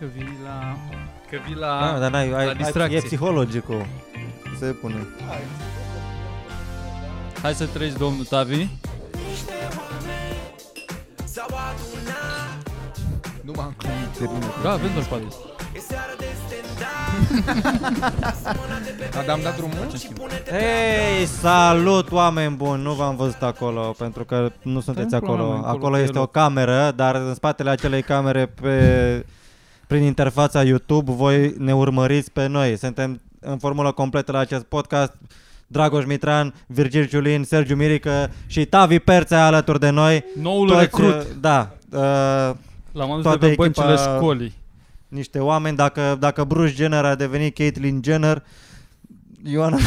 Că vii la... Că vii la... Da, dar n-ai, la ai, ai, distracție. e psihologicul. Se pune. Hai să treci, domnul Tavi. Nu m-am terminat. Da, avem doar spate. A, dar am dat drumul? Hei, salut oameni buni, nu v-am văzut acolo pentru că nu sunteți în pula acolo. mea, încolo, Acolo că e este o loc. cameră, dar în spatele acelei camere pe prin interfața YouTube voi ne urmăriți pe noi. Suntem în formulă completă la acest podcast. Dragoș Mitran, Virgil Ciulin, Sergiu Mirică și Tavi Perțea alături de noi. Noul Toți, recrut. uh, Da, uh, L-am adus toată de pe băncile echipa- școlii. niște oameni. Dacă, dacă Bruce Jenner a devenit Caitlyn Jenner, Ioana,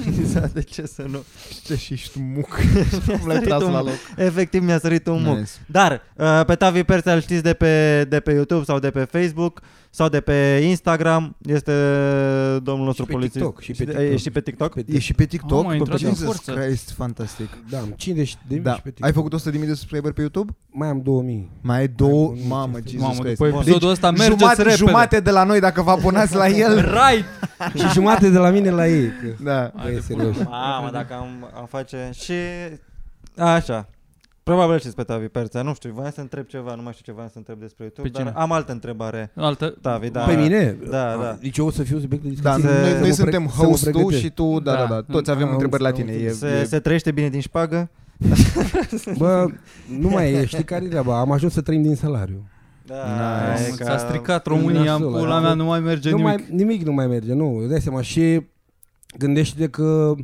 de ce să nu? Ce și ești muc. L-ai Sărit tras un- la loc. Efectiv mi-a sărit un muc. Nice. Dar uh, pe Tavi Perțea îl știți de pe, de pe YouTube sau de pe Facebook sau de pe Instagram. Este domnul nostru pe polițist. TikTok, și pe E- TikTok. E și pe TikTok? Pe E și pe TikTok? Am mai intrat Jesus în forță. Christ, fantastic. Da, am 50 de mii Da. și pe TikTok. Ai făcut 100.000 de subscriber pe YouTube? Mai am 2000. Mai ai două... Mai Mamă, mult, Jesus Mamă, Christ. după episodul ăsta mergeți jumate, repede. jumate de la noi dacă vă abonați la el. Right! și jumate de la mine la ei. Că... Da. Bă, e serios. Mamă, dacă am, am face și... Așa. Probabil știți pe Tavi Perțea, nu știu, voiam să întreb ceva, nu mai știu ce voiam să întreb despre YouTube, Pe dar cine? am altă întrebare. Altă... Tavi, da. Pe mine? Da, Ah, da. Deci eu o să fiu subiect de Da, discuție. Se- noi, să noi mă suntem pre- să mă host-ul pregătesc. și tu, da, da, Da. da, toți avem Am întrebări la înțeles, tine. am E, Se, e, se trăiește bine din șpagă? Bă, nu mai e, știi care e treaba? Am ajuns să trăim din salariu. Da, Nice. e Mamă, ca- S-a stricat România în Nasul pula ăla. mea, nu mai merge nu nimic. mai, nimic nu mai merge, nu, îți dai seama. Și gândește-te că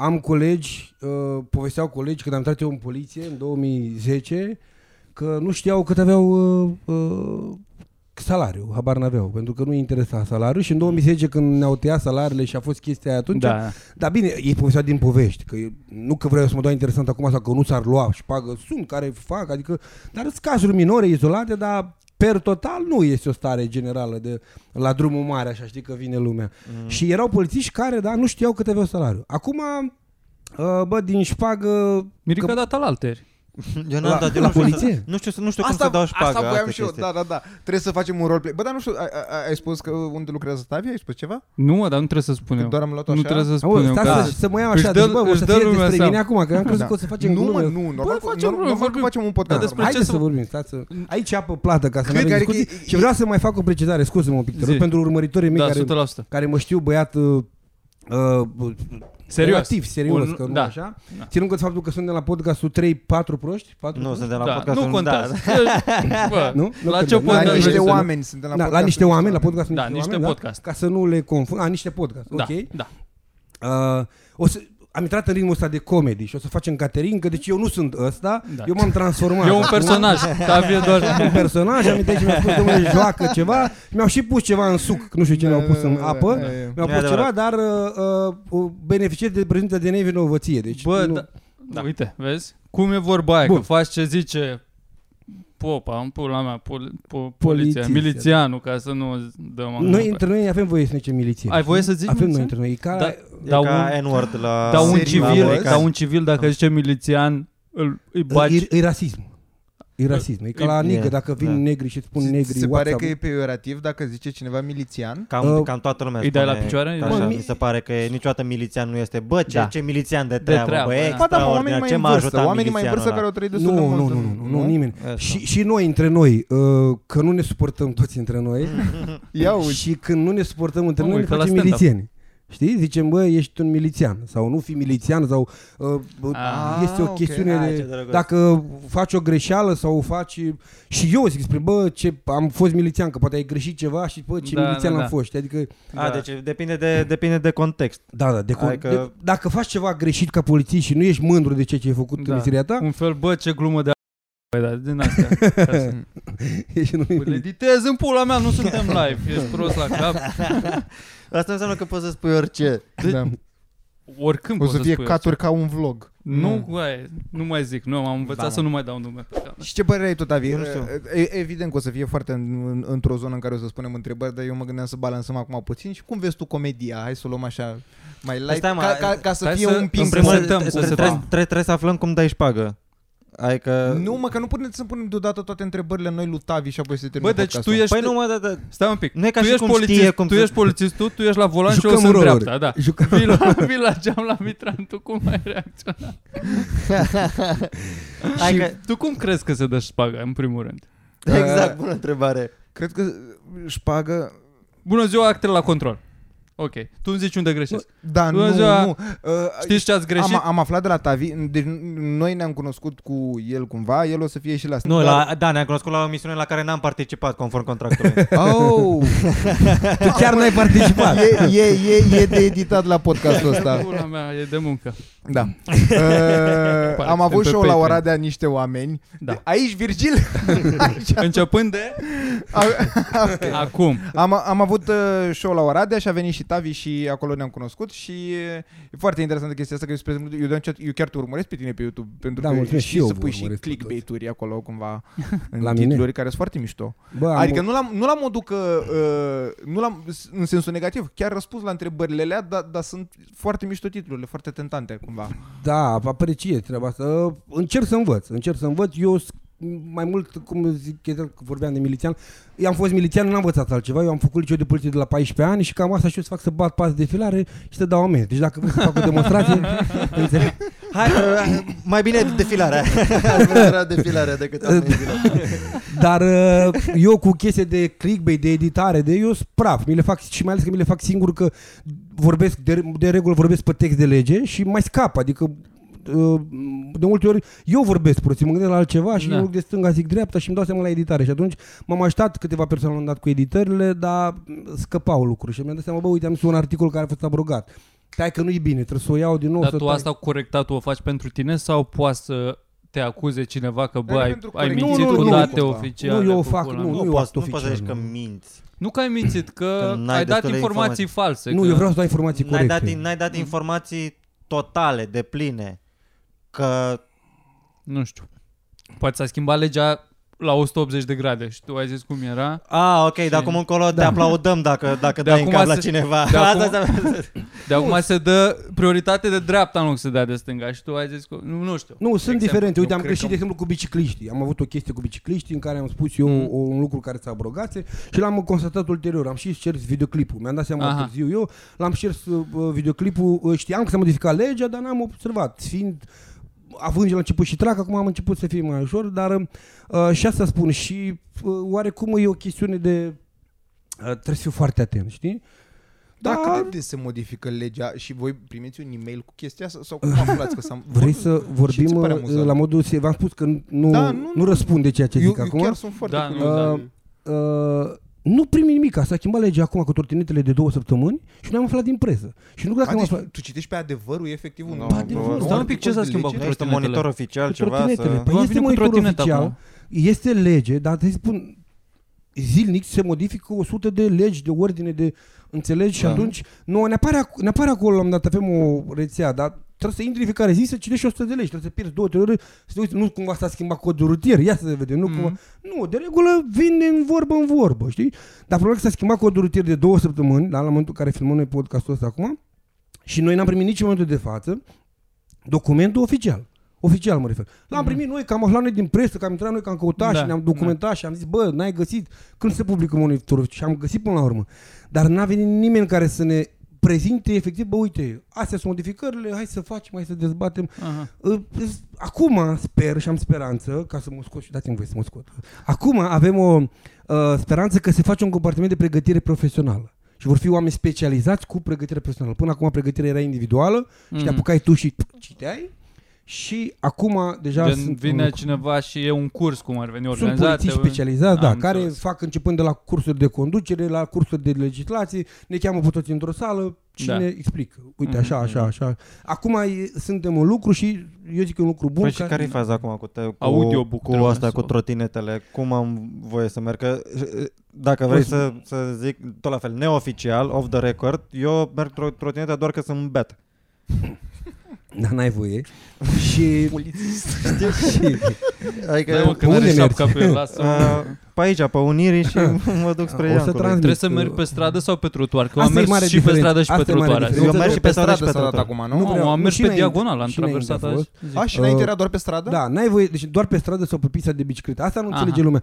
am colegi, uh, povesteau colegi când am intrat eu în poliție în 2010, că nu știau cât aveau uh, uh, salariu, habar n-aveau, pentru că nu-i interesa salariul și în 2010 când ne-au tăiat salariile și a fost chestia aia atunci, Da. dar bine, ei povesteau din povești, că e- nu că vreau să mă dau interesant acum sau că nu s-ar lua și șpagă, sunt care fac, adică, dar sunt cazuri minore, izolate, dar per total nu este o stare generală de la drumul mare, așa știi că vine lumea. Mm. Și erau polițiști care, da, nu știau cât aveau salariu. Acum, uh, bă, din șpagă... Mirica că- a dat alalteri. Eu n-am La- dat, eu la nu știu, poliție? Să, nu știu, nu știu cum Asta, să dau șpagă. asta voiam e și eu, chestia. da, da, da. Trebuie să facem un roleplay. Bă, dar nu știu, ai, ai, ai spus că unde lucrează Tavi? Ai spus ceva? Nu, mă, dar nu trebuie să spun Că eu. doar am luat Nu așa? trebuie să spun Auzi, eu. stai că- să, să mă iau Își așa, dă- deci, bă, o își să dă fie lumea despre seama. mine acum, că am crezut Da. că o să facem Nu, mă, glume. nu, normal, Bă, că- facem nor- glume, normal că vorbim. facem un podcast. Dar despre normal. ce Haideți să- să vorbim, stați să... Aici apă plată ca să Cred nu că avem adică discuții. e- Și vreau să mai fac o precizare, scuze-mă un pic, te rog, Zi. pentru urmăritorii mei Da, care, 100%. care mă știu băiat uh, uh, Serios. relativ serios, Un- că nu da. așa. Da. Ținând cont de faptul că sunt de la podcastul 3-4 proști, 4 Nu, proști? sunt de la Da, podcastul nu contează. Bă, Nu? Nu La contează. ce La La podcast niște vrei să- oameni sunt de la Da, la podcastul niște oameni, la podcastul Da, niște, niște oameni, podcast. Da? Ca să nu le confund. A, niște podcast, Da, ok. da. Uh, o să, am intrat în ritmul ăsta de comedy și o să facem catering, că deci eu nu sunt ăsta, Da. eu m-am transformat. E un Acum- personaj. Tavi e doar... un personaj, am intrat și mi-a spus, domnule, joacă ceva și mi-au și pus ceva în suc, nu știu ce Da, mi-au pus da, în da, apă, da, da. mi-au E pus ceva, adevărat. dar uh, uh, beneficiez de prezența de nevinovăție. Deci Bă, nu, da, da. Uite, vezi? Cum e vorba aia, Bun. că faci ce zice popa, în pula mea, pol, po, poliția, Poliția. milițianul, ca să nu dăm noi între noi avem voie să ne zicem miliție. Ai voie să zici Avem noi milițian? între noi. E ca, Da. E Dar ca un- N-word la... Dar un Serios? civil, Americani. dar un civil dacă zice milițian, îl, îi bagi. e, e rasism. E rasism. E ca la E- nigă, e, dacă vin da. negri și îți spun negri Se pare WhatsApp. că e peiorativ dacă zice cineva milițian. Cam, Uh, cam toată lumea îi dai spune la picioare? Așa, Bă, mi mi- se pare că e, niciodată milițian nu este Bă, ce, Da. ce milițian de De treabă, treabă, bă, da. e Ba da, mă, oamenii extraordinar, mai ce în m-a vârstă, ajutat oamenii mai în vârstă milițianul care au trăit Nu, destul de nu, mult. nu, nu, nu, nu, nimeni. Asta. Și, și noi între noi, uh, că nu ne suportăm toți între noi Ia uite. și când nu ne suportăm între Mă, noi ne uite la facem stand-up. milițieni. Știi? Zicem, bă, ești un milițian sau nu fi milițian sau uh, uh, Ah, este o ok. chestiune Ai, ce de drăguț. dacă faci o greșeală sau o faci și eu zic spre bă, ce am fost milițian, că poate ai greșit ceva și bă, ce Da, milițian da, am da. fost. Știi? Adică A, Da. deci depinde de, depinde de context. da, da, de, Adică- de, dacă faci ceva greșit ca polițist și nu ești mândru de ceea ce ai făcut Da. în miseria ta, Un fel, bă, ce glumă de a... Păi da, din astea. Ca să- ești nu Păi le editez în pula mea, nu suntem live. Ești prost la cap. Asta înseamnă că poți să spui orice. Da. Oricând O poți să fie spui caturi ca un vlog. Nu, băi, nu mai zic. Nu, am învățat Da, să mă. nu mai dau nume pe canal. Și ce părere ai tu, Tavi? Eu nu știu. E- Evident că o să fie foarte în, în, într-o zonă în care o să spunem întrebări, dar eu mă gândeam să balansăm acum puțin. Și cum vezi tu comedia? Hai să o luăm așa mai light, Stai, mă, ca, ca, ca să stai fie să- un în pic... primul Să- rând, trebuie- să trebuie- setăm. trebuie, trebuie să aflăm cum dai șpagă. Adică... Nu, mă, că nu putem să punem deodată toate întrebările noi lui Tavi și apoi să Bă, terminăm deci tu podcastul. ești... Păi nu, mă, da, da. Stai un pic. Nu e ca tu și ești cum polițist, știe cum tu să- ești polițistul, tu ești la volan și eu Jucăm sunt în roluri. dreapta, da. Jucăm Vii la, vii la geam la Mitran, tu cum ai reacționat? Hai și că- tu cum crezi că se dă șpaga, în primul rând? Exact, bună întrebare. Cred că șpagă... Bună ziua, actele la control. Ok, tu îmi zici unde greșesc. Da, Bună nu, ziua. nu. Uh, Știți ce ați greșit? Am, am aflat de la Tavi, deci noi ne-am cunoscut cu el cumva, el o să fie și la Nu, Dar- la, da, ne-am cunoscut la o misiune la care n-am participat conform contractului. Oh, Tu chiar n-ai participat. e, e, e, e de editat la podcastul ăsta. Pula mea, e de muncă. Da. Uh, că am avut suntem show pe la Patreon. Oradea niște oameni. Da. De- Aici, Virgil? Aici. Începând de acum. Am, am avut uh, show la Oradea și a venit și Tavi și acolo ne-am cunoscut și uh, e foarte interesantă chestia asta că eu, spre exemplu, eu, de eu chiar te urmăresc pe tine pe YouTube pentru Da, că mulțumesc, știi și eu să vă pui și urmăresc pe clickbait-uri acolo cumva în La mine? titluri care sunt foarte mișto. Bă, am, Adică nu la, nu la modul că uh, nu la, în sensul negativ, chiar răspuns la întrebările alea, dar, dar sunt foarte mișto titlurile, foarte tentante cumva. Da, apreciez treaba asta. Încerc să învăț, încerc să învăț. Eu s- mai mult, cum zic, că vorbeam de milițian, eu am fost milițian, nu am învățat altceva, eu am făcut liceu de poliție de la 14 ani și cam asta știu să fac să bat pas de filare și să dau amenzi. Deci dacă vreți să fac o demonstrație, înțeleg. Hai, uh, mai bine defilarea. Aș prefera defilarea decât amenziile. Dar uh, eu cu chestii de clickbait, de editare, de eu sunt praf. Mi le fac și mai ales că mi le fac singur că vorbesc, de, de regulă vorbesc pe text de lege și mai scap. Adică uh, de multe ori eu vorbesc prostii, mă gândesc la altceva și Da. în loc de stânga zic dreapta și îmi dau seama la editare și atunci m-am așteptat câteva persoane am dat cu editările, dar scăpau lucruri și mi-am dat seama, bă, uite, am scris un articol care a fost abrogat. Stai că nu e bine, trebuie să o iau din nou. Dar să tu tai. asta corectat tu o faci pentru tine sau poți să te acuze cineva că bă, Dar ai, pentru ai corect- mințit Nu, nu, cu nu, date nu, oficiale? nu, eu cu fac- pula nu, mea. nu, Nu, eu poți, act nu poți să oficial, zici că nu. minți. Nu că ai mințit, că Că n-ai ai dat destule informații informații. false. Nu, că... eu vreau să dau informații N-ai corecte. dat, n-ai dat informații totale, de pline. Că Nu știu. Poate s-a schimbat legea la 180 de grade și tu ai zis cum era. A, ok, de acum încolo te Da. aplaudăm dacă, dacă De dai în acum cap la se- cineva. de Asta acum- înseamnă- De acum se dă prioritate de dreapta în loc să dea de stânga și tu ai zis că... Nu, nu știu. Nu, sunt Exemplu. diferente. Uite, Nu am cred greșit, că- de exemplu, cu bicicliștii. Am avut o chestie cu bicicliștii în care am spus eu Mm. mm. un lucru care s-a abrogase și l-am constatat ulterior. Am și șters videoclipul. Mi-am dat seama Aha. târziu eu. L-am șters uh, videoclipul. Uh, știam că s-a modificat legea, dar n-am observat. Fiind având la început și trac, acum am început să fie mai ușor, dar uh, și asta spun și uh, oarecum e o chestiune de uh, trebuie să fiu foarte atent, știi? Da, Dar- cât de des se modifică legea și voi primiți un e-mail cu chestia asta sau cum aflați că s-a... Vrei să Și ți vorbim pare uh, amuzant? la modul, v-am spus că nu, Da, da, nu, nu, nu. nu răspunde ceea ce eu, zic eu acum. chiar sunt foarte Da, nu, curios. da. Uh, nu primi nimic, s-a schimbat legea acum cu trotinetele de două săptămâni și noi am aflat din presă. Și nu dacă A, am deci aflat... tu citești pe adevărul, e efectiv un... Nu, un- adevărul. un Stai un pic, ce s-a articol de schimbat lege? cu Nu este trotinetele. monitor oficial Cu ceva trotinetele. să... Păi Va este veni cu monitor trotineta oficial, acum. este lege, dar te spun, zilnic se modifică 100 de legi, de ordine, de înțelegi și Da. atunci nu, ne, apare, ac- ne apare acolo, la un moment dat avem o rețea, dar trebuie să intri în fiecare zi să citești 100 de legi, trebuie să pierzi două, trei ore, să te uiți, nu cumva s-a schimbat codul rutier, ia să vedem, nu Mhm. cumva, nu, de regulă vin în vorbă în vorbă, știi? Dar probabil că s-a schimbat codul rutier de două săptămâni, da, la momentul în care filmăm noi podcastul ăsta acum, și noi n-am primit nici în momentul de față documentul oficial. Oficial mă refer. L-am primit noi, că am aflat noi din presă, că am intrat noi, că am căutat Da, și ne-am documentat și am zis, bă, n-ai găsit, când se publică monitorul și am găsit până la urmă. Dar n-a venit nimeni care să ne prezinte efectiv, bă, uite, astea sunt modificările, hai să facem, hai să dezbatem. Aha. Uh, Acum sper și am speranță, ca să mă scot și dați-mi voi să mă scot. Acum avem o uh, speranță că se face un compartiment de pregătire profesională. Și vor fi oameni specializați cu pregătire profesională. Până acum pregătirea era individuală și te Mhm. apucai tu și citeai. Și acum deja Gen, sunt un vine lucru. cineva și e un curs cum ar veni Sunt organizat. polițiști specializați, da, Am care înțeles. fac începând de la cursuri de conducere, la cursuri de legislație, ne cheamă pe toți într-o sală și Da. ne explică. Uite, Mhm, așa, așa, așa. Acum e, suntem un lucru și eu zic că e un lucru bun. Păi și care e faza acum cu, te, cu, Audiobook cu trebuie asta, să- cu trotinetele? Cum am voie să merg? Că, dacă vrei să, să zic tot la fel, neoficial, off the record, eu merg tro- trotineta doar că sunt bet. Da, n-ai voie. și... și Adică Dai mă, că unde n-are mergi? șapca pe el, lasă uh, pe aici, pe Unirii și mă duc spre O să Iancule. transmit. Trebuie să mergi pe stradă sau pe trotuar? Că eu am Asta e mers mare și pe diferență. stradă și pe Asta e mare trotuar. azi. diferență. Eu merg și pe stradă și pe s-a dat trotuar. acum, nu? Nu, vreau- am nu, mers și pe înainte- diagonal, am și înainte traversat a azi. fost. Zi. A, și înainte Uh, era doar pe stradă? Da, n-ai voie, deci doar pe stradă sau pe pista de bicicletă. Asta nu Aha. înțelege lumea.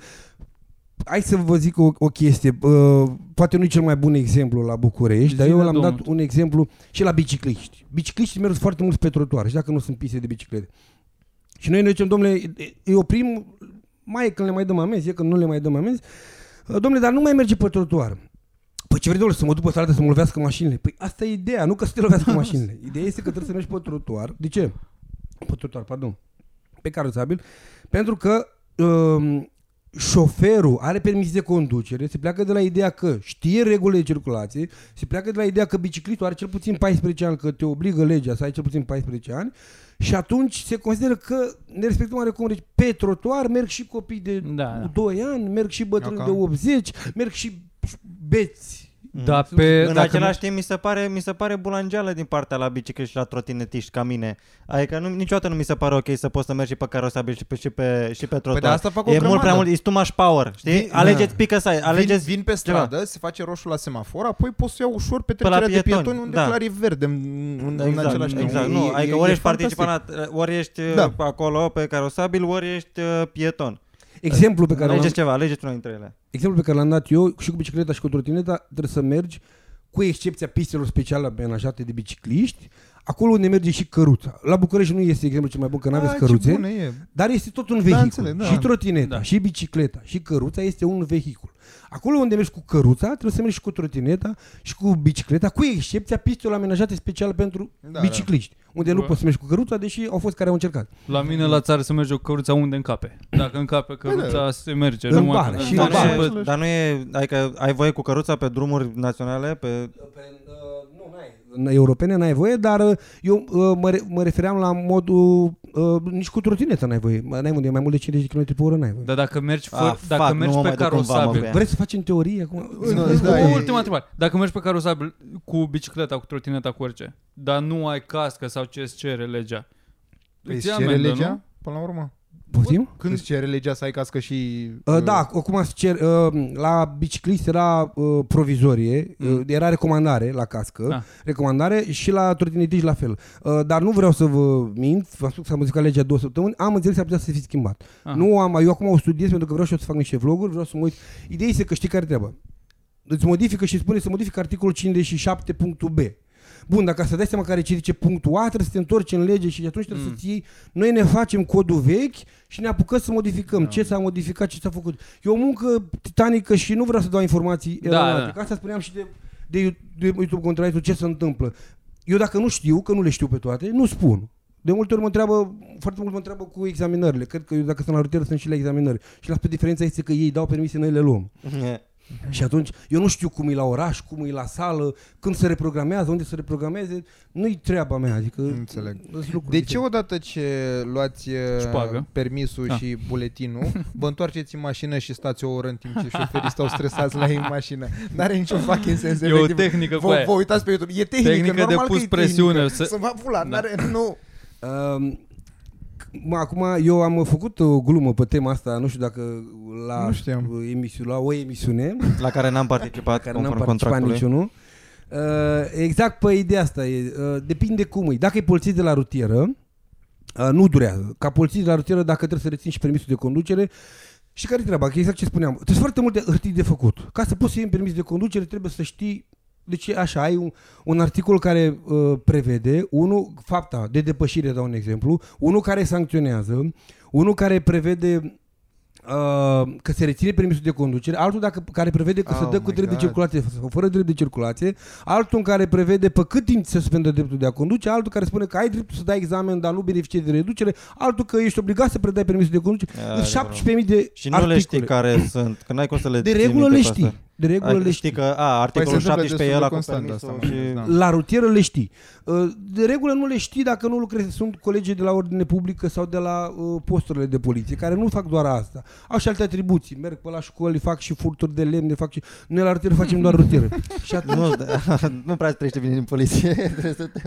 Hai să vă zic o, o chestie. Uh, poate nu e cel mai bun exemplu la București, dar eu Zile, l-am domnul. dat un exemplu și la bicicliști. Bicicliștii merg foarte mult pe trotuar și dacă nu sunt piste de biciclete. Și noi ne zicem, domnule, îi oprim, mai e când le mai dăm amenzi, e când nu le mai dăm amenzi. Uh, Domnule, dar nu mai merge pe trotuar. Păi ce vrei, domnule, să mă duc pe stradă să mă lovească mașinile? Păi asta e ideea, nu că să te lovească mașinile. Ideea este că trebuie să mergi pe trotuar. De ce? Pe trotuar, pardon. Pe carosabil. Pentru că um, șoferul are permis de conducere, se pleacă de la ideea că știe regulile de circulație, se pleacă de la ideea că biciclistul are cel puțin 14 ani, că te obligă legea să ai cel puțin 14 ani și atunci se consideră că ne respectăm oarecum deci pe trotuar merg și copii de Da, da. 2 ani, merg și bătrâni Ok. de 80, merg și beți. Da, pe, În dacă același timp mi se pare, mi se pare bulangeală din partea la bicicliști și la trotinetiști ca mine. Adică nu, niciodată nu mi se pare ok să poți să mergi și pe carosabil și pe, și pe, și pe trotuar. Păi de asta fac o e mult prea grămadă. mult, e too much power, știi? Vin- alegeți da. pică să ai, alegeți... Vin, vin pe stradă, se face roșu la semafor, apoi poți să iau ușor pe Pe la trecerea de pietoni, pietoni unde da. clar e verde în, în, în Exact, același timp. exact. E- Nu, e- adică e- ori e ești fantastic. participant, ori ești Da. da. acolo pe carosabil, ori ești uh, pieton. Exemplu pe care l-am, Alegeți ceva, alegeți una dintre ele. exemplu pe care l-am dat eu și cu bicicleta și cu trotineta trebuie să mergi cu excepția pistelor speciale amenajate de bicicliști, acolo unde merge și căruța. La București nu este exemplu cel mai bun că nu aveți Ah, ce căruțe. bună e. Dar este tot un vehicul. înțeleg, da. Și trotineta, Da. și bicicleta, și căruța este un vehicul. Acolo unde mergi cu căruța, trebuie să mergi și cu trotineta și cu bicicleta, cu excepția pistelor amenajate special pentru Da, bicicliști, unde nu Bă. poți să mergi cu căruța, deși au fost care au încercat. La mine la țară se merge cu căruța unde încape. Dacă încape căruța, se merge. În numai- bară, și în Dar bară. nu, Bă, e, dar nu e, adică ai voie cu căruța pe drumuri naționale, pe... nu, n-ai. În europene n-ai voie, dar uh, eu uh, mă, re- mă refeream la modul uh, nici cu trotineta n-ai voie. N-ai unde, mai mult de 50 km pe oră n-ai voie. Dar dacă mergi, fă, Ah, dacă fuck, mergi nu mă pe mai duc în vamă carosabil, cu ea. Vreți să facem teorie acum? Nu, Da, da, e- ultima întrebare. Dacă mergi pe carosabil cu bicicleta, cu trotineta, cu orice, dar nu ai cască sau ce îți cere legea, Îți îți cere ia amendă, legea, nu? până la urmă? Poftim? Când îți cere legea să ai cască și... Uh, da, acum se cer, uh, la biciclist era uh, provizorie, Mm. uh, era recomandare la cască, Ah. recomandare și la trotinetiști la fel. Uh, dar nu vreau să vă mint, v-am spus că s-a modificat legea două săptămâni, am înțeles că ar putea să fi schimbat. Ah. Nu am, eu acum o studiez pentru că vreau și eu să fac niște vloguri, vreau să mă uit. Ideea este că știi care treaba. Îți modifică și spune să modifică articolul 57.b. Bun, dacă să dai seama care ce zice punctul A, trebuie să te întorci în lege și atunci trebuie Mm. să-ți iei. Noi ne facem codul vechi și ne apucăm să modificăm Da. ce s-a modificat, ce s-a făcut. E o muncă titanică și nu vreau să dau informații Da, eronate. da. Că Asta spuneam și de, de, de YouTube contrariul ce se întâmplă. Eu dacă nu știu, că nu le știu pe toate, nu spun. De multe ori mă întreabă, foarte mult mă întreabă cu examinările. Cred că eu dacă sunt la rutier sunt și la examinări. Și la pe diferența este că ei dau permise, noi le luăm. Și atunci eu nu știu cum e la oraș, cum e la sală, când se reprogramează, unde se reprogrameze, nu-i treaba mea, adică Înțeleg. sunt lucruri De ce diferite. odată ce luați uh, Șpagă. permisul Da. și buletinul, vă întoarceți în mașină și stați o oră în timp ce șoferii stau stresați la ei în mașină? N-are niciun fucking sens. E o efectiv. tehnică cu Vă, aia. vă uitați pe YouTube. E tehnică, Tehnică de normal pus că e presiune, tehnică. să- Să mă pula, Da. n-are, nu. Um, Mă, acum eu am făcut o glumă pe tema asta, nu știu dacă la, Nu știam. emisiune, la o emisiune, La care n-am participat care n-am conform participat contractului. niciunul. Uh, exact pe ideea asta e, uh, depinde cum e. Dacă e polițist de la rutieră, uh, nu durează. Ca polițist de la rutieră, dacă trebuie să rețin și permisul de conducere, și care e treaba? Că exact ce spuneam. Trebuie foarte multe hârtii de făcut. Ca să poți să iei un permis de conducere, trebuie să știi deci așa, ai un, un articol care uh, prevede, unul, fapta de depășire, dau un exemplu, unul care sancționează, unul care prevede uh, că se reține permisul de conducere, altul dacă, care prevede că Oh se dă cu my drept de God. circulație sau fără drept de circulație, altul în care prevede pe cât timp se suspendă dreptul de a conduce, altul care spune că ai dreptul să dai examen, dar nu beneficiezi de reducere, altul că ești obligat să predai permisul de conducere. Ia, Sunt adevărat. 17.000 de Și nu le știi articole. care sunt, că n-ai cum să le De ții regulă minte le pe știi. astea. De regulă le Știi știi. că, a, articolul Păi se întâmplă 17 e la destul cu de constant permisul asta, și... mă gândesc, da. La rutieră le știi. Uh, De regulă nu le știi dacă nu lucrezi. Sunt colegii de la ordine publică sau de la uh, posturile de poliție, care nu fac doar asta. Au și alte atribuții. Merg pe la școli, fac și furturi de lemne, fac și... Noi la rutieră facem doar rutieră. și atunci Nu, da, nu prea trăiește bine din poliție. Trebuie să te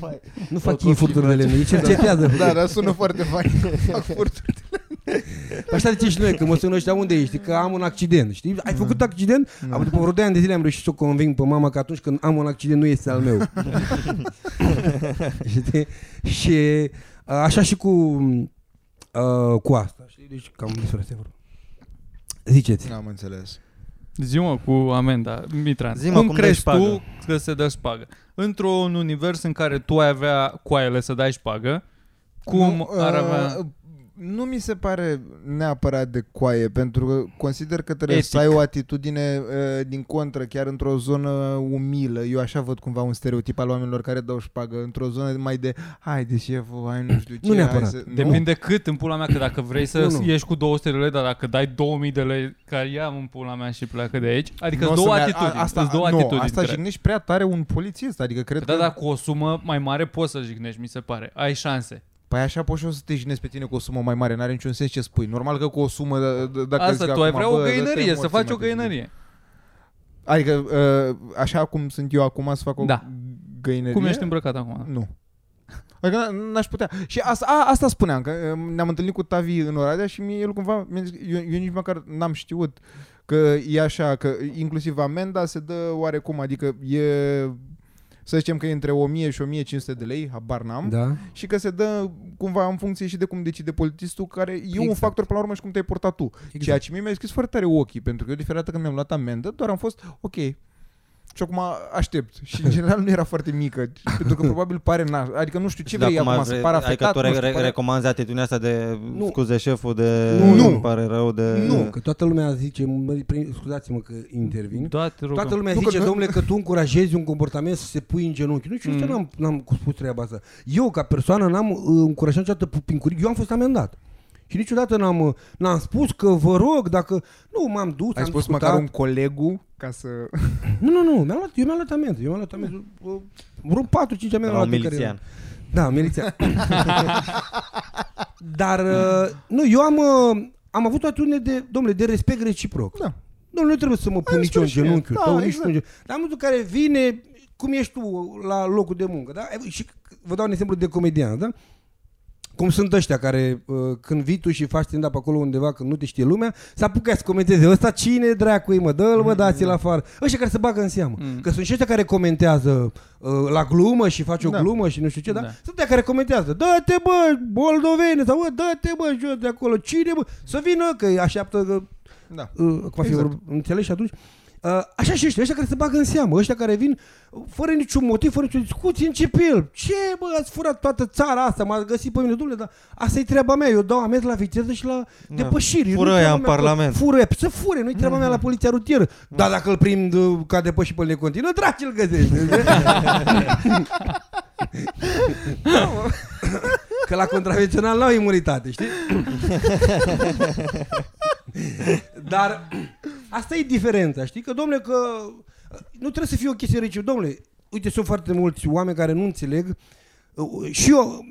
mai... nu fac Făcut ei și furturi de lemne, ei cercetează. Da, dar sună foarte fain. Fac furturi. Așa zice și noi, când mă sună ăștia unde ești, că am un accident, știi? Ai făcut accident? Am după vreo 2 ani de zile am reușit să o conving pe mama că atunci când am un accident nu este al meu. știi? Și a, așa și cu uh, cu asta, știi? Deci cam despre asta e vorba. Ziceți. Am înțeles. Zi mă cu amenda, Mitran. Zi-mă cum, cum dai crezi șpagă. tu că se dă șpagă? Într-un univers în care tu ai avea coaiele să dai șpagă, cum nu, ar uh, avea... Nu mi se pare neapărat de coaie, pentru că consider că trebuie Etic. să ai o atitudine uh, din contră, chiar într-o zonă umilă. Eu așa văd cumva un stereotip al oamenilor care dau șpagă, într-o zonă mai de haide șeful, hai nu știu ce. Nu neapărat. Hai să... Depinde cât în pula mea, că dacă vrei să Nu, nu. ieși cu 200 de lei, dar dacă dai 2000 de lei, care ia în pula mea și pleacă de aici, adică Nu o două să-mi- atitudini, a- Asta, îți două nu, atitudini. asta cred. jignești prea tare un polițist, adică cred Da, că... dar cu o sumă mai mare poți să jignești, mi se pare. Ai șanse. Păi așa poți și eu să te jignezi pe tine cu o sumă mai mare, n-are niciun sens ce spui. Normal că cu o sumă, d- d- dacă Asta, zic tu ai acum, vrea o bă, dă-te găinărie, să morții, faci mă, o te zic. găinărie. Adică, uh, așa cum sunt eu acum să fac o Da. găinărie? Cum ești îmbrăcat acum? Nu. Adică n- n-aș putea. Și asta, a, asta spuneam, că uh, ne-am întâlnit cu Tavi în Oradea și mie el cumva, mi-a zis, eu, eu nici măcar n-am știut că e așa, că inclusiv amenda se dă oarecum, adică e, să zicem că e între 1000 și 1500 de lei, habar n-am, Da? și că se dă cumva în funcție și de cum decide polițistul, care e un Exact. factor până la urmă și cum te-ai portat tu. Exact. Ceea ce mie mi-a scris foarte tare ochii, pentru că eu de fiecare dată când mi-am luat amendă, doar am fost ok. Și acum aștept. Și în general nu era foarte mică, pentru că probabil pare naș. Adică nu știu ce Da, vrei acum acum, vrei- să pară Adică afectat, tu nu re- știu, re- pare... recomanzi atitudinea asta de Nu. scuze șeful, de Nu. Nu. îmi pare rău, de... Nu, că toată lumea zice, mă, prin- scuzați-mă că intervin, Da, te rog. Toată lumea Nu, zice, că- domnule, că tu încurajezi un comportament să se pui în genunchi. Nu știu, Mm. mm. n-am, n-am spus treaba asta. Eu, ca persoană, n-am uh, încurajat niciodată pincuric. Eu am fost amendat. Și niciodată n-am, uh, n-am spus că vă rog, dacă... Nu, m-am dus, Ai am spus discutat. măcar un colegu ca să... Nu, nu, nu, mi-am luat, eu mi-am luat amendă. Eu mi-am luat amendă. uh, Vreo 4-5 amendă. La am un luat în care- milițian. Da, milițian. Dar, uh, nu, eu am, uh, am avut o atitudine de, domnule, de respect reciproc. Da. Domnule, nu trebuie să mă pun nici eu în spune și mie. genunchiul Da, tău, nici exact. tu în genunchiul. Dar în momentul în care vine, cum ești tu la locul de muncă, da? Și vă dau un exemplu de comedian, da? Cum sunt ăștia care, uh, când vii tu și faci stand-up acolo undeva când nu te știe lumea, să apucă să comenteze. Ăsta cine dracu mă? Dă-l, mă, dați-l afară. Ăștia care se bagă în seamă. Mm. Că sunt și ăștia care comentează uh, la glumă și face o Da. glumă și nu știu ce, da? Da. Sunt ăștia care comentează. Dă-te, bă, boldovene, sau bă, dă-te, bă, jos de acolo. Cine, bă? Să vină, că îi așteaptă că Da. uh, cum ar fi Exact. vorba, înțelegi și atunci Uh, așa și ăștia, ăștia care se bagă în seamă, ăștia care vin uh, fără niciun motiv, fără nicio discuție, încep el. Ce, bă, ați furat toată țara asta, m-ați găsit pe mine, domnule, dar asta e treaba mea, eu dau amenzi la viteză și la Da. depășiri. Fură Nu-i ăia treaba în mea, Parlament. Fură, ăia, să fure, nu-i treaba mea la poliția rutieră. Dar dacă îl prind uh, ca depășit pe necontină, draci îl găsești. Că la contravențional n-au imunitate, știi? Dar asta e diferența, știi? Că, domnule, că nu trebuie să fie o chestie rece. Domnule, uite, sunt foarte mulți oameni care nu înțeleg uh, și eu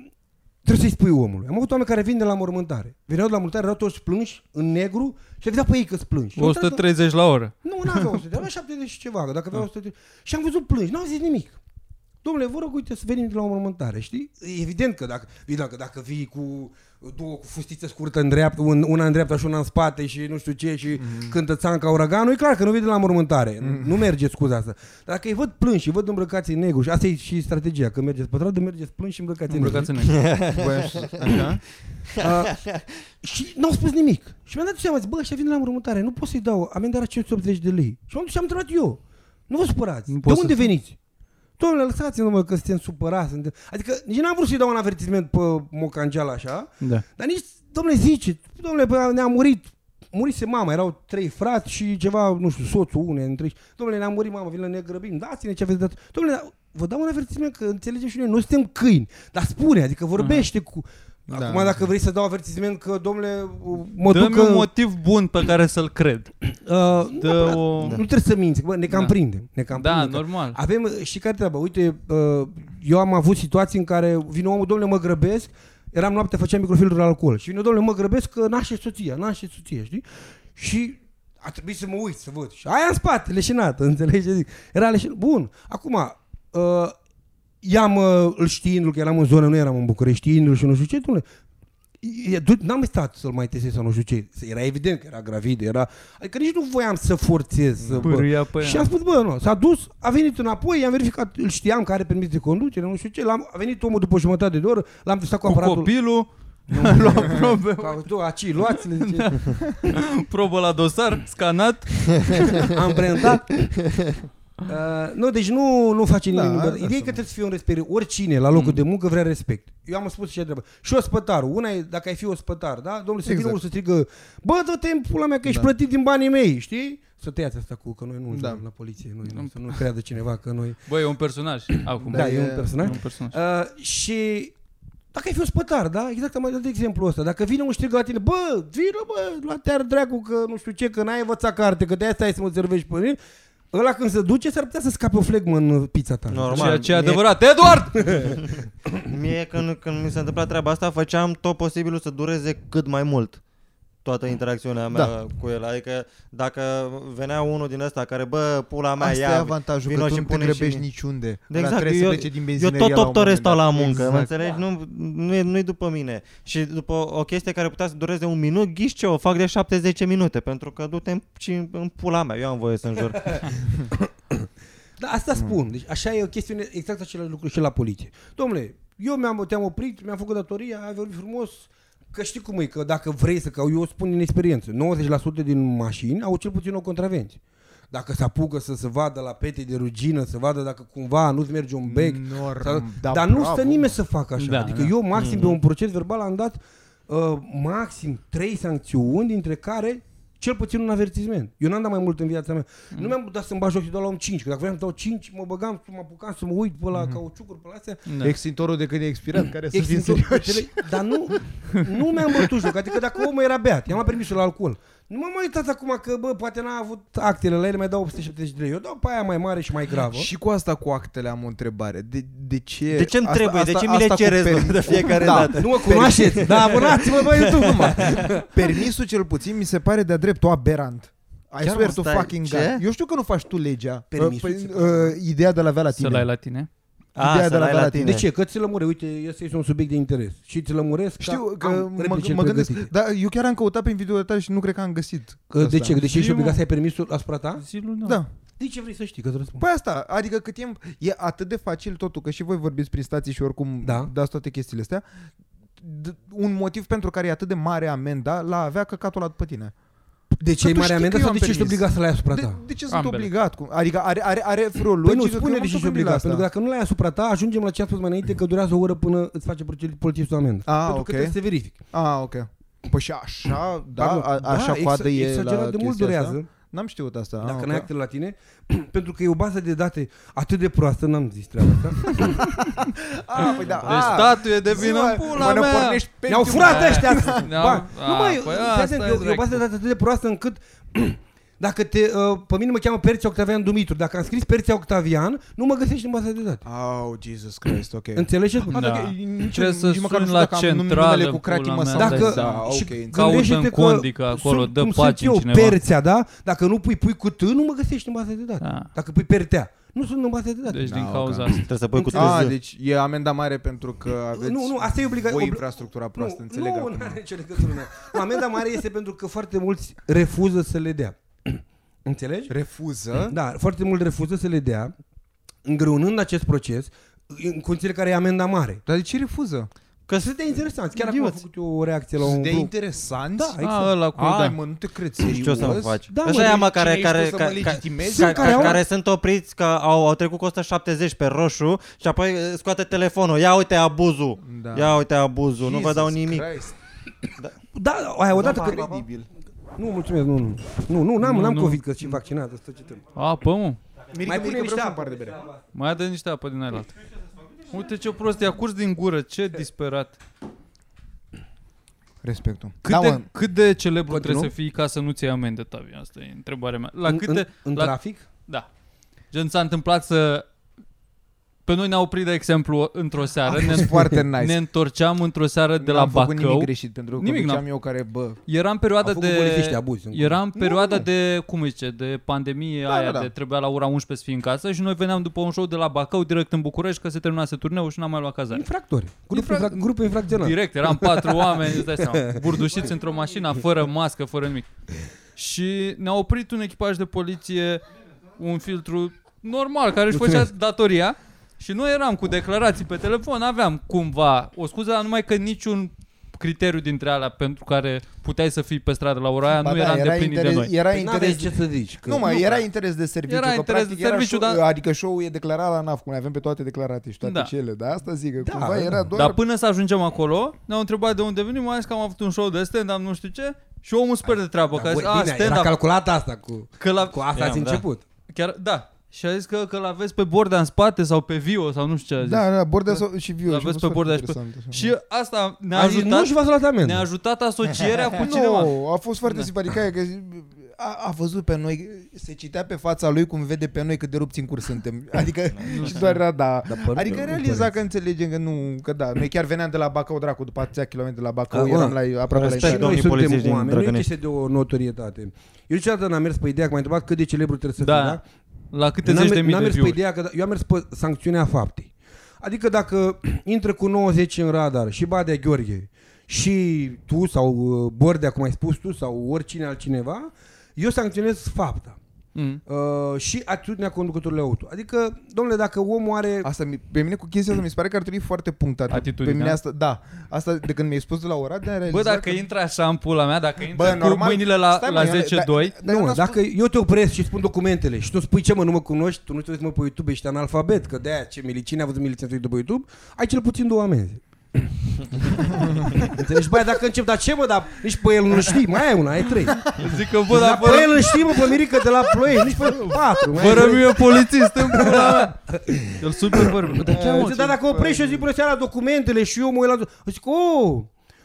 trebuie să-i spui omului. Am avut oameni care vin de la mormântare. Veneau de la mormântare, erau toți plânși, în negru și vedea pe ei că plângi. Și am uitat că- 130 la oră. nu, nu avea 100, avea 70 și ceva, că dacă avea 100 Și am văzut plângi, n-au zis nimic. Domnule, vă rog, uite, să venim de la o mormântare, știi? E evident că dacă, dacă, dacă vii cu două cu fustiță scurtă în dreapta, un, una în dreapta și una în spate și nu știu ce și mm-hmm. cântă țanca uraganul, e clar că nu vii de la mormântare. Mm-hmm. Nu merge scuza asta. Dar dacă îi văd plânși și văd îmbrăcați în negru și asta e și strategia, că mergeți pe stradă, mergeți plânși și îmbrăcați în negru. Îmbrăcați în negru. Voiam să- Așa? Uh, și n-au spus nimic. Și mi-am dat seama, zic, bă, ăștia vin de la mormântare, nu pot să-i dau amendarea 580 de lei. Și am dus și am întrebat eu. Nu vă supărați. Nu de pot unde să- veniți? Domnule, lăsați-mă mă, că suntem supărați. Suntem... Adică nici n-am vrut să-i dau un avertisment pe mocangeal așa, Da. dar nici, domnule, zice, domnule, bă, ne-a murit, murise mama, erau trei frați și ceva, nu știu, soțul unei dintre ei. Domnule, ne-a murit mama, vină, ne grăbim, dați-ne ce aveți dat. Domnule, dar vă dau un avertisment că înțelegem și noi, nu suntem câini, dar spune, adică vorbește cu... Da. Acum dacă vrei să dau avertizment că, domnule, mă Dă-mi duc că... un motiv bun pe care să-l cred. uh, nu, Dă o... nu trebuie să minți, bă, ne cam Da. prindem. Ne cam Da, prindem că- normal. Avem și care treaba. Uite, uh, eu am avut situații în care vine omul, domnule, mă grăbesc, eram noapte, făceam microfiltru de alcool și vine, domnule, mă grăbesc că naște soția, naște soția, știi? Și a trebuit să mă uit să văd. Și aia în spate, leșinată, înțelegi ce zic? Era leșinată. Bun, acum, uh, i-am, uh, îl știindu-l, că eram în zonă, nu eram în București, știindu-l și nu știu ce, domnule, E, du- n-am stat să-l mai testez sau nu știu ce. Era evident că era gravid, era... Adică nici nu voiam să forțez. Să, bă. Pârâia pe Și ea. am spus, bă, nu, s-a dus, a venit înapoi, i-am verificat, îl știam că are permis de conducere, nu știu ce, l-am, a venit omul după o jumătate de oră, l-am testat cu Cu aparatul. copilul, luam probe, Ca, tu, aci, luați-le, zice. probă la dosar, scanat. am prentat. Uh, nu, deci nu, nu face nimeni. Da, Da, asta Ideea e că sunt. trebuie să fie un respect. Oricine la locul Mm. de muncă vrea respect. Eu am spus și treabă. Și ospătarul. Una e dacă ai fi ospătar, da? Domnule, să Exact. vină unul să strigă, bă, dă-te în pula mea că ești Da. plătit din banii mei, știi? Să tăiați asta cu că noi nu Da. da. la poliție, noi, nu, să nu creadă cineva că noi... Băi, e un personaj acum. Da, Da, e, e- un personaj. E un personaj. Uh, și dacă ai fi ospătar, da? Exact am mai dat exemplu ăsta. Dacă vine un strigă la tine, bă, vină bă, la tear dracu că nu știu ce, că n-ai învățat carte, că de-aia stai să mă servești pe el, ăla când se duce s-ar putea să scape o flegmă în pizza ta. Normal. Ceea ce e Mie- adevărat. Eduard! Mie când, când mi se întâmpla treaba asta, făceam tot posibilul să dureze cât mai mult toată interacțiunea mea Da. cu el. Adică dacă venea unul din ăsta care, bă, pula mea, Asta e ia, avantajul, vino că tu și nu te pune și grăbești mie. niciunde. De Ăla exact, trebuie eu- să plece din eu benzinărie tot la un 8 ore moment stau dat. la muncă, Exact. mă înțelegi? Nu, nu, e, nu-i după mine. Și după o chestie care putea să dureze un minut, ghiși ce, o fac de 70 minute, pentru că du-te în, și în pula mea, eu am voie să înjur. Da, asta spun. Deci așa e o chestiune, exact același lucru și la poliție. Domnule, eu mi-am, te-am oprit, mi-am făcut datoria, ai vorbit frumos, că știi cum e, că dacă vrei să, că eu spun din experiență, 90% din mașini au cel puțin o contravenție. Dacă se apucă să se vadă la pete de rugină, să vadă dacă cumva nu-ți merge un bec, Norm, sau, da, dar nu bravo. stă nimeni să facă așa. Da, adică da. eu maxim pe un proces verbal am dat uh, maxim trei sancțiuni, dintre care cel puțin un avertizment. Eu n-am dat mai mult în viața mea. Nu mi-am dat să-mi bag joc și dau la un 5, că dacă vreau să dau 5, mă băgam, mă apucam să mă uit pe la cauciucuri, pe la astea. Da. Extintorul de când e expirat, care să fie Extintor, serios. înțelegi? Dar nu, nu mi-am bătut joc. Adică dacă omul era beat, i-am luat permisul la alcool. Nu m-am mai uitat acum că, bă, poate n-a avut actele la ele, mai dau 870 de lei. Eu dau pe aia mai mare și mai gravă. Și cu asta cu actele am o întrebare. De, de ce... De ce îmi trebuie? De ce mi le asta cu cereți permis- de fiecare da. dată? Nu mă cunoașteți? Da, abonați-mă pe YouTube numai. Permisul cel puțin mi se pare de-a dreptul aberant. I Chiar, swear mă, to stai, fucking ce? God. Eu știu că nu faci tu legea. Permisul Uh, ți se păi, uh, ideea de la avea la Să-l ai tine. la tine? A, Ideea să de la l-ai la la tine. De ce? Că ți lămure, uite, ăsta este un subiect de interes. Și ți lămuresc Știu că am mă, replicile mă gândesc, pregătite. dar eu chiar am căutat prin video tale și nu cred că am găsit. Că de asta. ce? De ce ești Zi-mă. obligat să ai permisul asupra ta? Zilul, da. Da. De ce vrei să știi? Că îți răspund. Păi asta, adică cât timp e atât de facil totul, că și voi vorbiți prin stații și oricum Da. dați toate chestiile astea, d- un motiv pentru care e atât de mare amenda la avea căcatul ăla după tine. De ce Că e tu mare știi amendă că eu sau am de ce ești permis. obligat să le ai asupra De, ta? de ce sunt Ambele. obligat? Cum? Adică are, are, are vreo Păi logică nu, că eu spune m-am de ce ești gândit la obligat. asta. Pentru că dacă nu l-ai asupra ta, ajungem la ce am spus mai înainte, că durează o oră până îți face proce- polițistul amendă. Ah, pentru ok. că trebuie să verific. Ah, ok. Păi și așa, da, Dar nu- a, așa exa- coadă e exagerat la de mult chestia durează. Asta? N-am știut asta. Dacă ah, n-ai ok. actele la tine, pentru că e o bază de date atât de proastă, n-am zis treaba asta. Ah, păi da. Deci ah, statuie de vină zi-mă, în pula mă, ne mea. pornești pe Mi-au ultimul. furat ăștia! Ne-au- Ba, nu a, mai, păi fii asta atent, e e, o- e o bază de drept. date atât de proastă încât dacă te, uh, pe mine mă cheamă Perția Octavian Dumitru, dacă am scris Perția Octavian, nu mă găsești în baza de date. Oh, Jesus Christ, ok. Înțelegi ce spun? Ah, Da. dacă- nici, Trebuie să nici măcar nu suni știu la dacă am num- centrală, numele cu cracky pula mă mea, sau Dacă- da, și ok. gândește-te Caută în că condică acolo, sunt, dă cum pace sunt eu, cineva. Perțea, da? Dacă nu pui, pui cu T, nu mă găsești în baza de date. Da. Dacă pui Pertea, nu sunt în baza de date. Deci din Da, cauza ok. asta. Trebuie să pui cu Ah, târziu. deci e amenda mare pentru că aveți nu, nu, asta e obligat. voi obli- infrastructura proastă, nu, înțeleg nu, acum. nu are nicio legătură. nu. Amenda mare este pentru că foarte mulți refuză să le dea. Înțelegi? Refuză? Da, foarte mult refuză să le dea, îngreunând acest proces, în condițiile care e amenda mare. Dar de ce refuză? Că sunt de interesanți. Chiar acum am Idioți. făcut eu o reacție la un Sunt de grup. interesanți? Da, exact. A, ăla cu, Ai, da. mă, nu te cred, Nu știu ce o să mă serios? faci. Da, mă, Așa e, mă, Cine care, ești tu care, să mă care, legitimezi? care, care care, au- care sunt opriți că au, au trecut cu 170 pe roșu și apoi uh, scoate telefonul. Ia uite abuzul. Da. Ia uite abuzul. Nu vă dau Jesus nimic. Christ. Da, aia odată că... Incredibil. Nu, mulțumesc, nu, nu. Nu, nu, n-am, Nu, n-am nu. COVID, că sunt vaccinat, asta ce trebuie. Apă, mă. Mirica, Mai pune Mirica, niște vreau să apă. îmi par de bere. Mai adă niște apă din aia Uite ce prost, i-a curs din gură, ce disperat. Respectul. Cât, da, de, mă, cât de celebru Continuăm? trebuie să fii ca să nu-ți iei amendă, Tavi? Asta e întrebarea mea. La în, câte... în, în la- trafic? Da. Gen s-a întâmplat să... Pe noi ne-a oprit, de exemplu, într-o a seară. fost Ne, foarte nice. ne întorceam într-o seară de la N-am făcut Bacău. nimic greșit pentru că Nimic conduceam n-am- eu care, bă, Era în perioada Au făcut polițiști de... abuzi. în Era în Nu, perioada nu. de, cum îi zice, de pandemie Da, aia, da, da. de trebuia la ora 11 să fii în casă și noi veneam după un show de la Bacău direct în București că se terminase turneul și n-am mai luat cazare. Infractori. Grup, Infra- infra- grup infracțional. Direct, eram patru oameni, îți dai seama, burdușiți într-o mașină, fără mască, fără nimic. Și ne-a oprit un echipaj de poliție, un filtru normal, care își făcea Mulțumesc. datoria și noi eram cu declarații pe telefon, aveam cumva o scuză, dar numai că niciun criteriu dintre alea pentru care puteai să fii pe stradă la ora aia ba nu da, era era îndeplinit de interes, noi. era Păi interes n-aveai ce să zici. Că Nu, mă, Nu era prea. interes de serviciu. Era că interes de practic era serviciu, show, dar- Adică show-ul e declarat la NAF, cum le avem pe toate declarate și toate Da. cele. Da, asta zic, că Da, cumva da. era doar... Dar până să ajungem acolo, ne-au întrebat de unde venim, mai zis că am avut un show de stand-up, nu știu ce, și omul super de treabă, că a zis, Băi, a, bine, era stand-up, calculat asta cu, că la, cu asta Știam, ați da. început. chiar, da, și a zis că, că l-aveți pe bordea în spate sau pe Vio sau nu știu ce a zis. Da, da, Bordea sau- și Viu. L-aveți și a pe fost Bordea foarte și pe- interesant, așa. Și asta ne-a A zis, nu ajutat, și v-ați luat amendă. ne-a ajutat asocierea cu cineva. Nu, a fost foarte simpatic. Aia Că a, a văzut pe noi, se citea pe fața lui cum vede pe noi cât de rupți în curs suntem. Adică și doar era da. Dar păr- Adică nu realiza păreți. că înțelegem că nu, că da, noi chiar veneam de la Bacău dracu, după atâția kilometri de la Bacău, Acum, eram la aproape la respect, Și ieșire. noi domnii suntem polițiști din oameni, nu e Drăgănești. chestie de o notorietate. Eu niciodată n-am mers pe ideea că m-ai întrebat cât de celebru trebuie să Da. fii, da? La câte N-am, zeci de mii n-am de mers pe view ideea că eu am mers pe sancțiunea faptei. Adică dacă intră cu 90 în radar și Badea Gheorghe și tu sau uh, Bordea, cum ai spus tu, sau oricine altcineva, eu sancționez fapta. Mm. Uh, și atitudinea conducătorului auto. Adică, domnule, dacă omul are... Asta, mi- pe mine cu chestia asta mi se pare că ar trebui foarte punctat. Atitudinea? Pe mine asta, da. Asta de când mi-ai spus de la ora de a Bă, realizat dacă că... intră așa în pula mea, dacă intră Bă, cu normal- mâinile la, Stai, la mă, eu- 10-2, dar- dar eu nu, n-am dacă eu te opresc și spun documentele și tu spui ce mă, nu mă cunoști, tu nu trebuie să mă pe YouTube, ești analfabet, că de-aia ce milicine a văzut miliția pe YouTube, ai cel puțin două amenzi. Înțelegi? Băi, dacă încep, dar ce mă, dar nici pe el nu știi, mai ai una, ai trei. zic că bă, Dar dar pe fără, el îl știi, mă, pe Mirica de la Ploiești, nici pe patru. mai ai fără trei. mine polițist în pula mea. El super bărbat. Bă, dar chiar mă, Zice, dar dacă oprești și eu zic bună seara documentele și eu mă uit la... Zic, oh,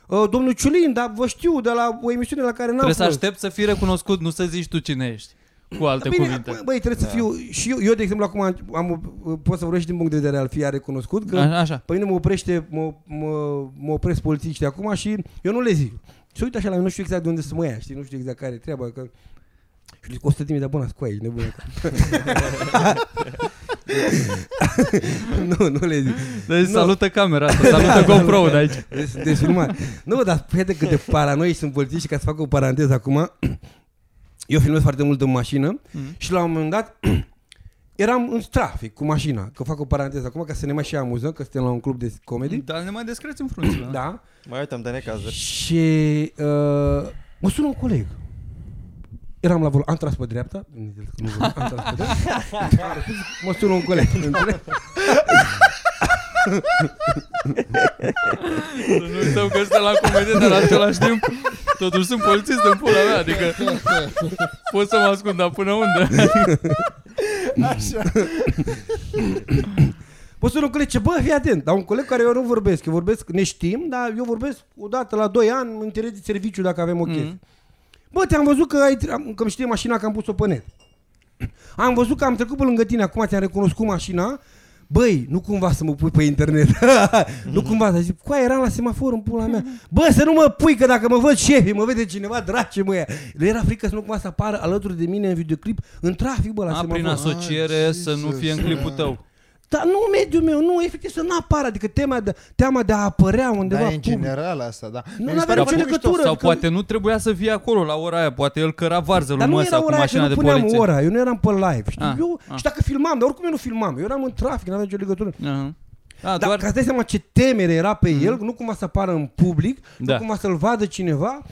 uh, domnul Ciulin, dar vă știu de la o emisiune la care n-am Trebuie să fost. aștept să fii recunoscut, nu să zici tu cine ești. Cu alte Bine, cuvinte. bă, Băi, trebuie să fiu... Și eu, eu, de exemplu, acum am, am, pot să vorbesc din punct de vedere al fiare recunoscut, că A, Așa. pe mine mă oprește, mă, mă, mă opresc polițiștii acum și eu nu le zic. Și uite așa la mine, nu știu exact de unde să mă ia, știi, nu știu exact care e treaba, că... Și zic, 100 de mii de abonați cu aici, nebună. nu, nu le zic. Deci Nu. salută camera asta, salută GoPro de aici. Deci, deci filmat. Nu, dar fete cât de paranoici sunt polițiști ca să fac o paranteză acum. Eu filmez foarte mult în mașină Mhm. și la un moment dat eram în trafic cu mașina, că fac o paranteză acum ca să ne mai și amuzăm, că suntem la un club de comedy. Dar ne mai descreți în frunțile. Da. Mai uităm de necazuri. Și uh, mă sună un coleg. Eram la vol, am tras pe dreapta, nu, am tras pe dreapta. mă sună un coleg. înțelegi? Să nu uităm că suntem la comedie, dar la același timp totuși sunt polițist în pula mea, adică pot să mă ascund, dar până unde? Așa. Mă sună un coleg, ce bă, fii atent, dar un coleg care eu nu vorbesc, eu vorbesc, ne știm, dar eu vorbesc o dată la 2 ani, în interes de serviciu dacă avem o chestie. Mhm. Bă, te-am văzut că, ai, am- că îmi știe mașina că am pus-o pe net. Am văzut că am trecut pe lângă tine, acum ți-am recunoscut mașina, Băi, nu cumva să mă pui pe internet. nu cumva, dar zic, coa, eram la semafor în pula mea. Bă, să nu mă pui, că dacă mă văd șefii, mă vede cineva, drace mă ia. Le era frică să nu cumva să apară alături de mine în videoclip, în trafic, bă, la A, prin semafor. asociere Ah, să nu Jesus. fie în clipul tău. Dar nu mediul meu, nu, efectiv să nu apară, adică teama de, teama de a apărea undeva Da, în public. general asta, da. Nu Mi se avea pare nicio foarte mișto. legătură. Sau adică- poate nu trebuia să fie acolo la ora aia, poate el căra varză lui Dar nu măsa era cu ora aia, că mașina nu de puneam poliție. ora, eu nu eram pe live, știi? Ah, eu, ah. și dacă filmam, dar oricum eu nu filmam, eu eram în trafic, nu aveam nicio legătură. Aha. A, Dar doar... ca să dai seama ce temere era pe el, nu cumva să apară în public, Da. nu cumva să-l vadă cineva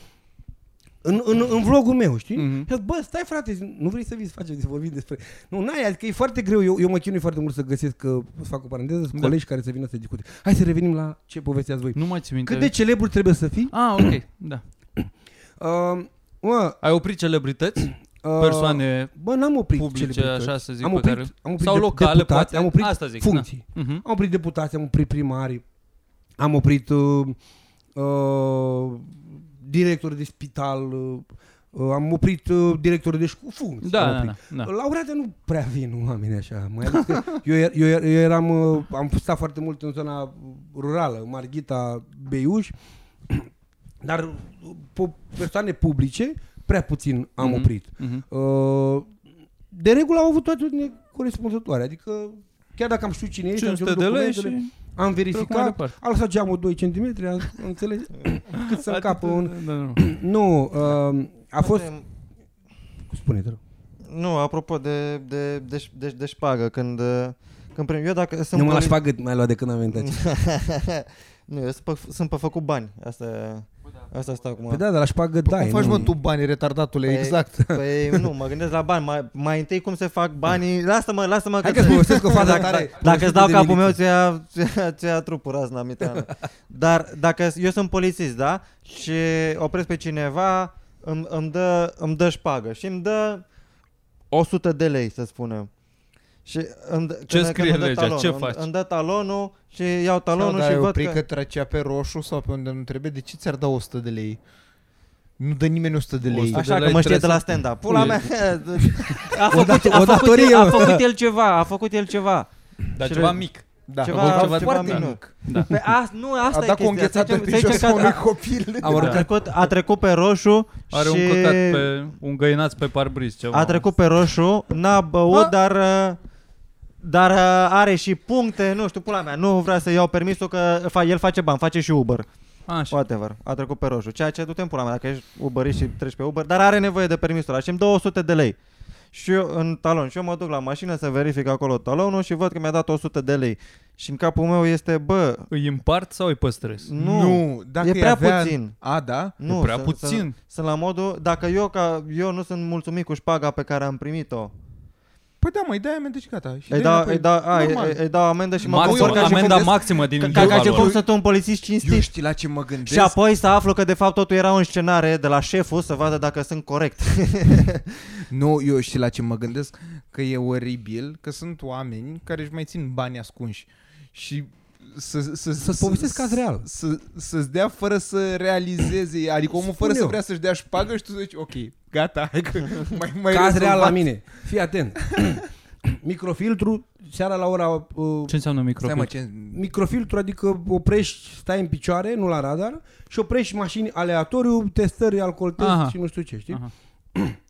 în, în, în vlogul meu, știi? Mhm. Și a zis, bă, stai frate, zic, nu vrei să vii să facem, să vorbim despre... Nu, n-ai, adică e foarte greu, eu, eu mă chinui foarte mult să găsesc, că, să fac o paranteză, sunt Da. colegi care să vină să discute. Hai să revenim la ce povesteați voi. Nu mai ți minte. Cât de celebru trebuie să fii? Ah, ok, da. Uh, mă, Ai oprit celebrități? uh, Persoane Bă, n-am oprit publice, celebrități. așa să zic, am pe oprit, care... am oprit Sau de- locale, deputați, poate. am oprit Asta zic, funcții. Mhm. Am oprit deputați, am oprit primari, am oprit uh, uh, director de spital, uh, uh, am oprit uh, director de școală, funcții. Da, am da, oprit. da, da. Laureate nu prea vin oameni așa. Mai ales că eu, er- eu, er- eu eram, uh, am stat foarte mult în zona rurală, Marghita, Beiuș, dar uh, po- persoane publice, prea puțin am Mhm. oprit. Mhm. Uh, de regulă au avut toate corespunzătoare, adică chiar dacă am știut cine ești, am 500 cerut de lei documentele, și am trec mai verificat, departe. a lăsat geamul 2 cm, a- înțelegi? Cât să Atât, încapă un... da, da, Nu, uh, a fost... Uite, Spune-te, rog. Nu, apropo de, de, de, de, de șpagă, când, uh, când prim, eu dacă sunt Nu mă lași poli- fac mai luat de când am venit aici. nu, eu sunt pe, sunt pe făcut bani. Asta, asta stau acum. Păi da, dar la șpagă Păi dai. cum faci nu? mă tu bani retardatule, Păi- exact. Păi nu, mă gândesc la bani. Mai, mai întâi cum se fac banii. Lasă-mă, lasă-mă. Hai că-ți povestesc o fază dacă, tare. Dacă îți dau de capul meu, miliție. ți-a, ți-a, ți-a trupul razna miteană. Dar dacă eu sunt polițist, da? Și opresc pe cineva, îmi, îmi, dă, îmi dă șpagă și îmi dă 100 de lei, să spunem. Și îmi dă, Ce când- scrie când îmi dă legea? talonul, Ce îmi- faci? Îmi dă talonul și iau talonul Talonul și și văd oprit că... că trecea pe roșu sau pe unde nu trebuie, de ce ți-ar da 100 de lei? Nu dă nimeni 100 de lei. 100 Așa de că lei mă știe de trebuie la stand-up. Pula E- mea, a făcut, dat- a, o făcut, datorie, el, a mă. făcut el ceva, a făcut el ceva. Dar Și ceva le- mic. Da, ceva- a făcut ceva foarte mic. mic. Da. Pe a, nu, asta A e dat cu o chestia. înghețată Se pe zice jos că a unui a, copil. Am a, aruncat trecut, a trecut pe roșu Are și un căcat pe un găinaț pe parbriz ceva. a trecut pe roșu, n-a băut, A? dar uh, dar uh, are și puncte, nu știu, pula mea, nu vrea să iau permisul că fa- el face bani, face și Uber. Așa. Whatever, a trecut pe roșu. Ceea ce du-te în pula mea dacă ești Uberist și treci pe Uber, dar are nevoie de permisul ăla și îmi dă 100 de lei. Și eu în talon. Și eu mă duc la mașină să verific acolo talonul și văd că mi-a dat 100 de lei. Și în capul meu este, bă, Îi împart sau îi păstrezi? nu, nu dacă e îi prea avea... puțin. A, da? Nu, e prea sunt- puțin. Sunt, sunt la modul, dacă eu, ca, eu nu sunt mulțumit cu șpaga pe care am primit-o, Păi da, măi, dai amendă și gata. Și îi dai dau, înapoi. îi, dau, a, îi, Normal. îi dau amendă și mă Maxim, bucur ca și amenda cum, maximă din ca, ca, ca și intervalul cum ăla. sunt un polițist Eu cinstit. știi la ce mă gândesc? Și apoi să aflu că de fapt totul era o scenare de la șeful să vadă dacă sunt corect. Nu, eu știi la ce mă gândesc? Că e oribil că sunt oameni care își mai țin bani ascunși. Și să, să, Să-ți povestesc caz real. Să, să-ți dea fără să realizeze, adică omul Spun fără să eu. vrea să-și dea șpagă și tu zici, ok, gata, hai că mai, mai Caz real la rezolvat. mine. Fii atent. Microfiltru, seara la ora... Uh, Ce înseamnă Stai mă, microfilm? ce... microfiltru, adică oprești, stai în picioare, nu la radar, și oprești mașini aleatoriu, testări, alcool test Aha. și nu știu ce, știi? Aha.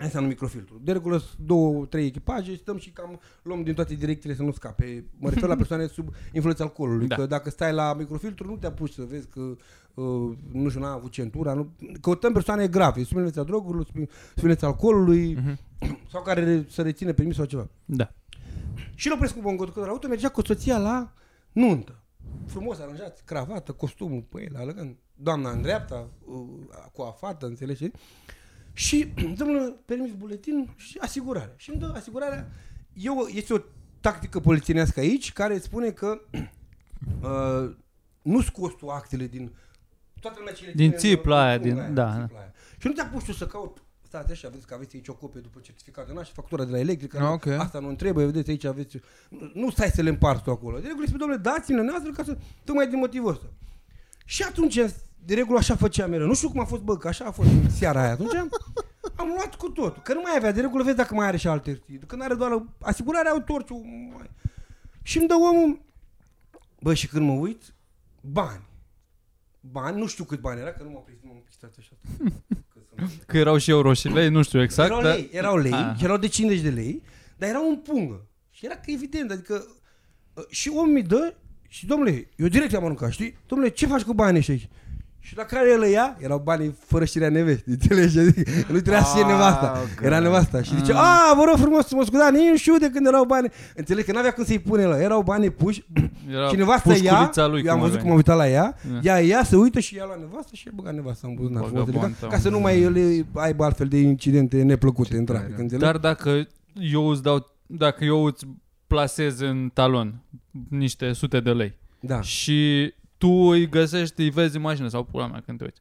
Asta înseamnă microfiltru. De regulă sunt două, trei echipaje, stăm și cam luăm din toate direcțiile să nu scape. Mă refer la persoane sub influența alcoolului, Da. că dacă stai la microfiltru nu te apuci să vezi că uh, nu știu, n-a avut centura, nu... căutăm persoane grave, sub influența drogurilor, sub sub influența alcoolului Mhm. sau care să reține permis sau ceva. Da. Și îl opresc cu un conducător auto, mergea cu soția la nuntă. Frumos aranjat, cravată, costumul pe el, alegând. Doamna în dreapta, uh, cu afată, înțelegi? Și, domnule, permis buletin și asigurare. Și îmi dă asigurarea. Eu, este o tactică polițienească aici care spune că uh, nu scoți tu actele din toată lumea ce le Din ține în- țipla aia, în din- pungă aia, da, în da. țipla aia. Și nu te apuci tu să caut Stați așa, vedeți că aveți aici o copie după certificat de naștere, factura de la electrică, Ah, nu- ok. asta nu trebuie, vedeți aici aveți... Nu- Nu stai să le împarți tu acolo. De regulă spui, domnule, dați-mi noastră ca să... Tocmai din motivul ăsta. Și atunci, de regulă așa făceam mereu. Nu știu cum a fost, bă, că așa a fost în seara aia. Atunci am, am luat cu totul. Că nu mai avea, de regulă vezi dacă mai are și alte. Când are doar asigurarea, au torciu. Mai... Și îmi dă omul, bă, și când mă uit, bani. Bani, nu știu cât bani era, că nu m-au prins, nu m-am pistat așa. Că sunt- Că erau și euro și lei, nu știu exact, erau dar... lei, erau lei, Ah. și erau de 50 de lei, dar erau în pungă. Și era că evident, adică uh, și omul mi dă și domnule, eu direct am aruncat, știi? Domnule, ce faci cu banii ăștia aici? Și la care el ia, erau banii fără știrea nevestii, înțelegi? Adică nu trebuia să fie Ah, nevasta. ok. Era nevasta. Și zice, a, vă rog frumos să mă scuzați, nici nu știu de când erau bani. Înțeleg că n-avea cum să-i pune la. Erau banii puși. Era și nevasta ia, pușculița lui, eu am cum văzut avea. cum am uitat la ea, Da. ea ia, se uită și ia la nevastă și a băgat nevasta în buzunar. frumos de Vagabond, legat, da. Ca să nu mai le aibă altfel de incidente neplăcute în trafic, tare. înțelegi? Dar dacă eu îți dau, dacă eu îți plasez în talon niște sute de lei Da. și tu îi găsești, îi vezi în mașină sau pula mea când te uiți.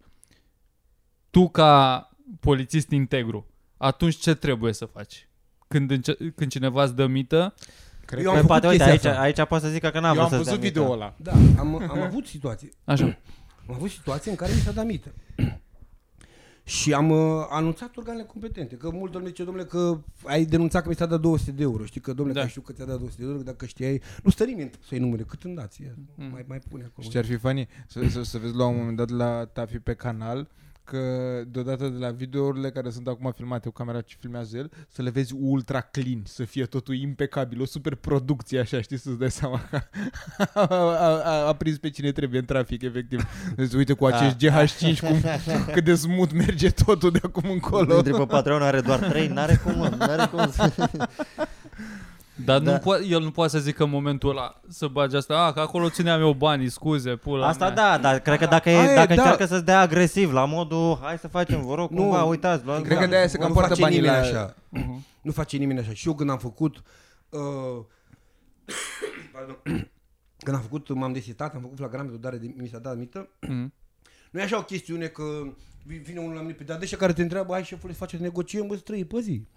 Tu ca polițist integru, atunci ce trebuie să faci? Când, înce- când cineva îți dă mită, Cred Eu că am Păi făcut poate, uite, chestia aici, asta. aici poate să zică că n-am eu am vrut să-ți văzut dea mită. video ăla. Da, am, am avut situații. așa, Am avut situații în care mi s-a dat mită. Și am uh, anunțat organele competente, că multă lume zice, domnule, că ai denunțat că mi s-a dat 200 de euro. Știi că, domnule, Da. că știu că ți-a dat 200 de euro, că dacă știai, nu stă nimeni să-i numere, cât îmi dați? Ia, Mm. Mai, mai pune acolo. Și ce ar fi funny? Să, să, să vezi la un moment dat la Tafi pe canal că deodată de la videourile care sunt acum filmate cu camera ce filmează el, să le vezi ultra clean, să fie totul impecabil, o super producție așa, știi, să-ți dai seama că a, a, a, a prins pe cine trebuie în trafic, efectiv. Deci uite cu acest GH5 cum, cât de smooth merge totul de acum încolo. Intri pe Patreon, are doar 3, n-are cum, mă, n-are cum să... Dar Da. nu po- el nu poate să zică în momentul ăla să bage asta, a, că acolo țineam eu banii, scuze, pula Asta mea. da, dar cred că dacă, Aia e, e, dacă da. încearcă să-ți dea agresiv la modul hai să facem, vă rog, Nu. cumva, uitați, luați Cred că bani. de-aia se Nu cam poartă face banii nimeni la... așa. Mhm. Nu face nimeni așa. Și eu când am făcut... Uh, pardon, când am făcut, m-am desitat, am făcut flagrant de dare de mi s-a dat mită, Mhm. nu e așa o chestiune că vi- vine unul la mine pe dar de ăștia care te întreabă, hai șefule, să facem negociem, bă, să trăi pe zi.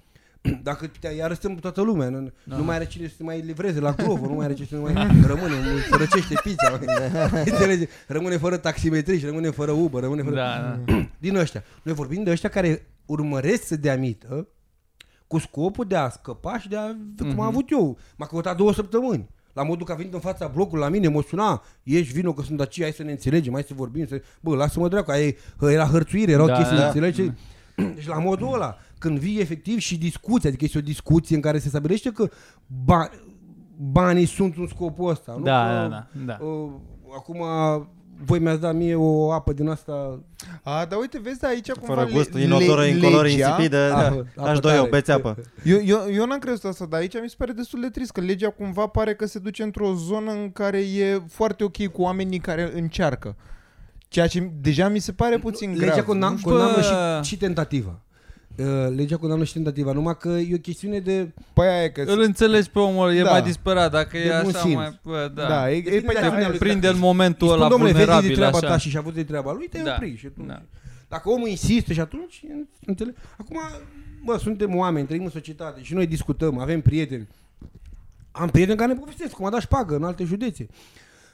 Dacă te arestăm toată lumea, nu, Da. nu mai are cine să te mai livreze la Glovo, nu mai are cine să mai rămâne, nu sărăcește pizza. Înțelegi? Rămâne fără taximetriști, rămâne fără Uber, rămâne fără... Da, da. Din ăștia. Noi vorbim de ăștia care urmăresc să dea mită cu scopul de a scăpa și de a, cum Mhm. am avut eu. M-a căutat două săptămâni. La modul că a venit în fața blocului la mine, mă suna, ești vino că sunt aici, hai să ne înțelegem, hai să vorbim, să... bă, lasă-mă dracu, aia e- era hărțuire, erau Da, chestii, da. înțelegi? Deci la modul ăla, când vii efectiv și discuții, adică este o discuție în care se stabilește că ba- banii sunt un scopul ăsta. Nu Da, că, da, da, da. Uh, acum voi mi-ați dat mie o apă din asta A, dar uite, vezi, da, aici cumva Fără gust, le- inodoră, le- incolor, legea- insipidă, Apă, da. apă Aș doi tare. eu, beți apă. Eu, eu, eu n-am crezut asta, dar aici mi se pare destul de trist că legea cumva pare că se duce într-o zonă în care e foarte ok cu oamenii care încearcă. Ceea ce deja mi se pare puțin grav. Legea condam, Nu știu, condamnă bă. și, și tentativa. Uh, legea condamnă și tentativa, numai că e o chestiune de... Păi aia e că... Îl înțelegi pe omul, e Da. mai disperat, dacă De e bun așa simț. mai... Bă, da. da, e, e, Depinde păi, de da, la aia- mine, Prinde în momentul Își spun, ăla domnule, vezi de vulnerabil, treaba așa. ta și și-a avut de treaba lui, te Da. opri și atunci... Da. Dacă omul insistă și atunci, înțeleg. Acum, bă, suntem oameni, trăim în societate și noi discutăm, avem prieteni. Am prieteni care ne povestesc cum a dat șpagă în alte județe.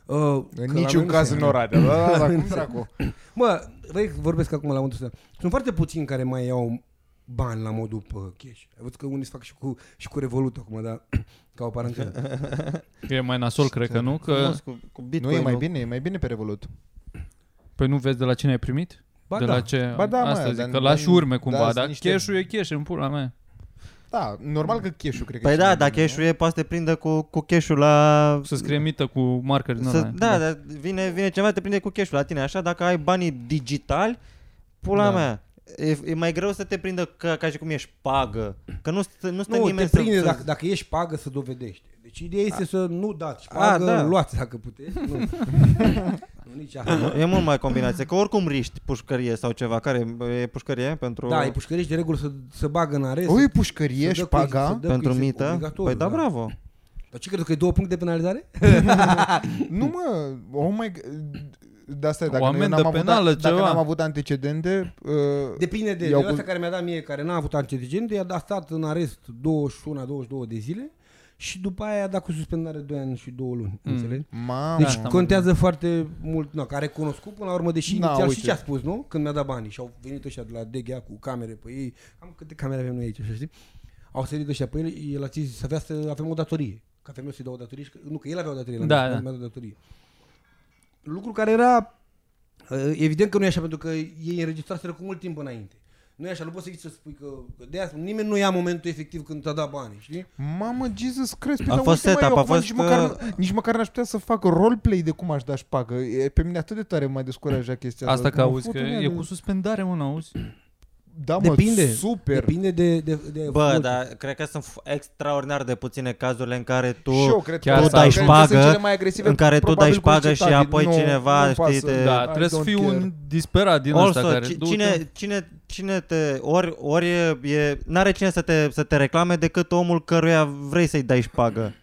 Uh, În că la niciun noi nu caz se în ia. Oradea. Da, da, da, cum dracu? Mă, vrei, vorbesc acum la modul ăsta. Sunt foarte puțini care mai iau bani la modul pe cash. Ai văzut că unii se fac și cu, și cu Revolut acum, dar ca o paranteză. E mai nasol, cred că nu? Că... Frumos, cu, cu Nu Bitcoin, e mai bine, e mai bine pe Revolut. Păi nu vezi de la cine ai primit? Ba de da. la ce? Ba da, mă, Asta zic, dar- că lași dar- urme da, cumva, sunt dar niște- cash-ul e cash în pula mea. Da, normal că cash-ul cred că Păi e da, cel mai dacă bine, cash e, poate să te prindă cu, cu cash-ul la... Să scrie mită cu marker din Să, ăla. da, dar vine, vine cineva, te prinde cu cash-ul la tine. Așa, dacă ai banii digitali, pula Da. mea, e, e, mai greu să te prindă ca, ca și cum ești pagă. Că nu, stă, nu stă Nu, te nimeni prinde să... dacă, dacă ești pagă să dovedește. Deci ideea este să nu dați A, pagă, da. luați dacă puteți. Nu, nu nici asta. E mult mai combinație, că oricum riști pușcărie sau ceva. Care e pușcărie pentru, Da, e pușcărești de regulă să, să bagă în arest. O, e să pușcărie dă și cu- paga? să dă pentru cu- mită? obligatoriu, Păi da, bravo. Dar ce crezi că e două puncte de penalizare? Nu mă, oh my god. De asta e, dacă O eu amendă n-am avut, penală, dacă ceva. n-am avut antecedente, uh, Depinde de, Iau de cu- ăsta care mi-a dat mie, care n-a avut antecedente, i-a dat stat în arest 21-22 de zile și după aia i-a dat cu suspendare 2 ani și 2 luni, Mm. înțelegi? mamă. Deci Asta mă contează foarte mult, na, care cunoscut până la urmă, deși Da, inițial și uite. ce a spus, nu? Când mi-a dat banii și au venit ăștia de la DGA cu camere pe ei, am câte camere avem noi aici, așa știi? Au sărit ăștia pe el, el a zis să avea să avem o datorie. Ca femeia să-i dau o datorie și că, nu, că el avea o datorie la Da, mine, da. mi-a dat datorie. Lucru care era uh, evident că nu e așa pentru că ei înregistraseră cu mult timp înainte. Nu e așa, nu poți să zici să spui că, că de aia spun, nimeni nu ia momentul efectiv când ți-a dat banii, știi? Mamă, Jesus Christ, A păi, dar fost uite, mă, setup, eu a acum fost nici, că- măcar, nici măcar n-aș putea să fac roleplay de cum aș da șpagă. E, pe mine atât de tare m-a descurajat chestia Asta că Mă auzi fut că în ea e de- cu suspendare, mă, n-auzi? Da, mă, Depinde. super. Depinde de, de, de Bă, mult. dar cred că sunt f- extraordinar de puține cazurile în care tu... și eu cred chiar că să dai cred că șpagă, sunt cele mai agresive, în care tu probabil dai șpagă și concetabil. apoi Nu, cineva, nu-mi pasă. știi, te- Da, I trebuie să don't fii care. un disperat din ăsta Also, care... ci- du-te- cine, cine, cine te... Ori, ori e, e, n-are cine să te, să te reclame decât omul căruia vrei să-i dai șpagă.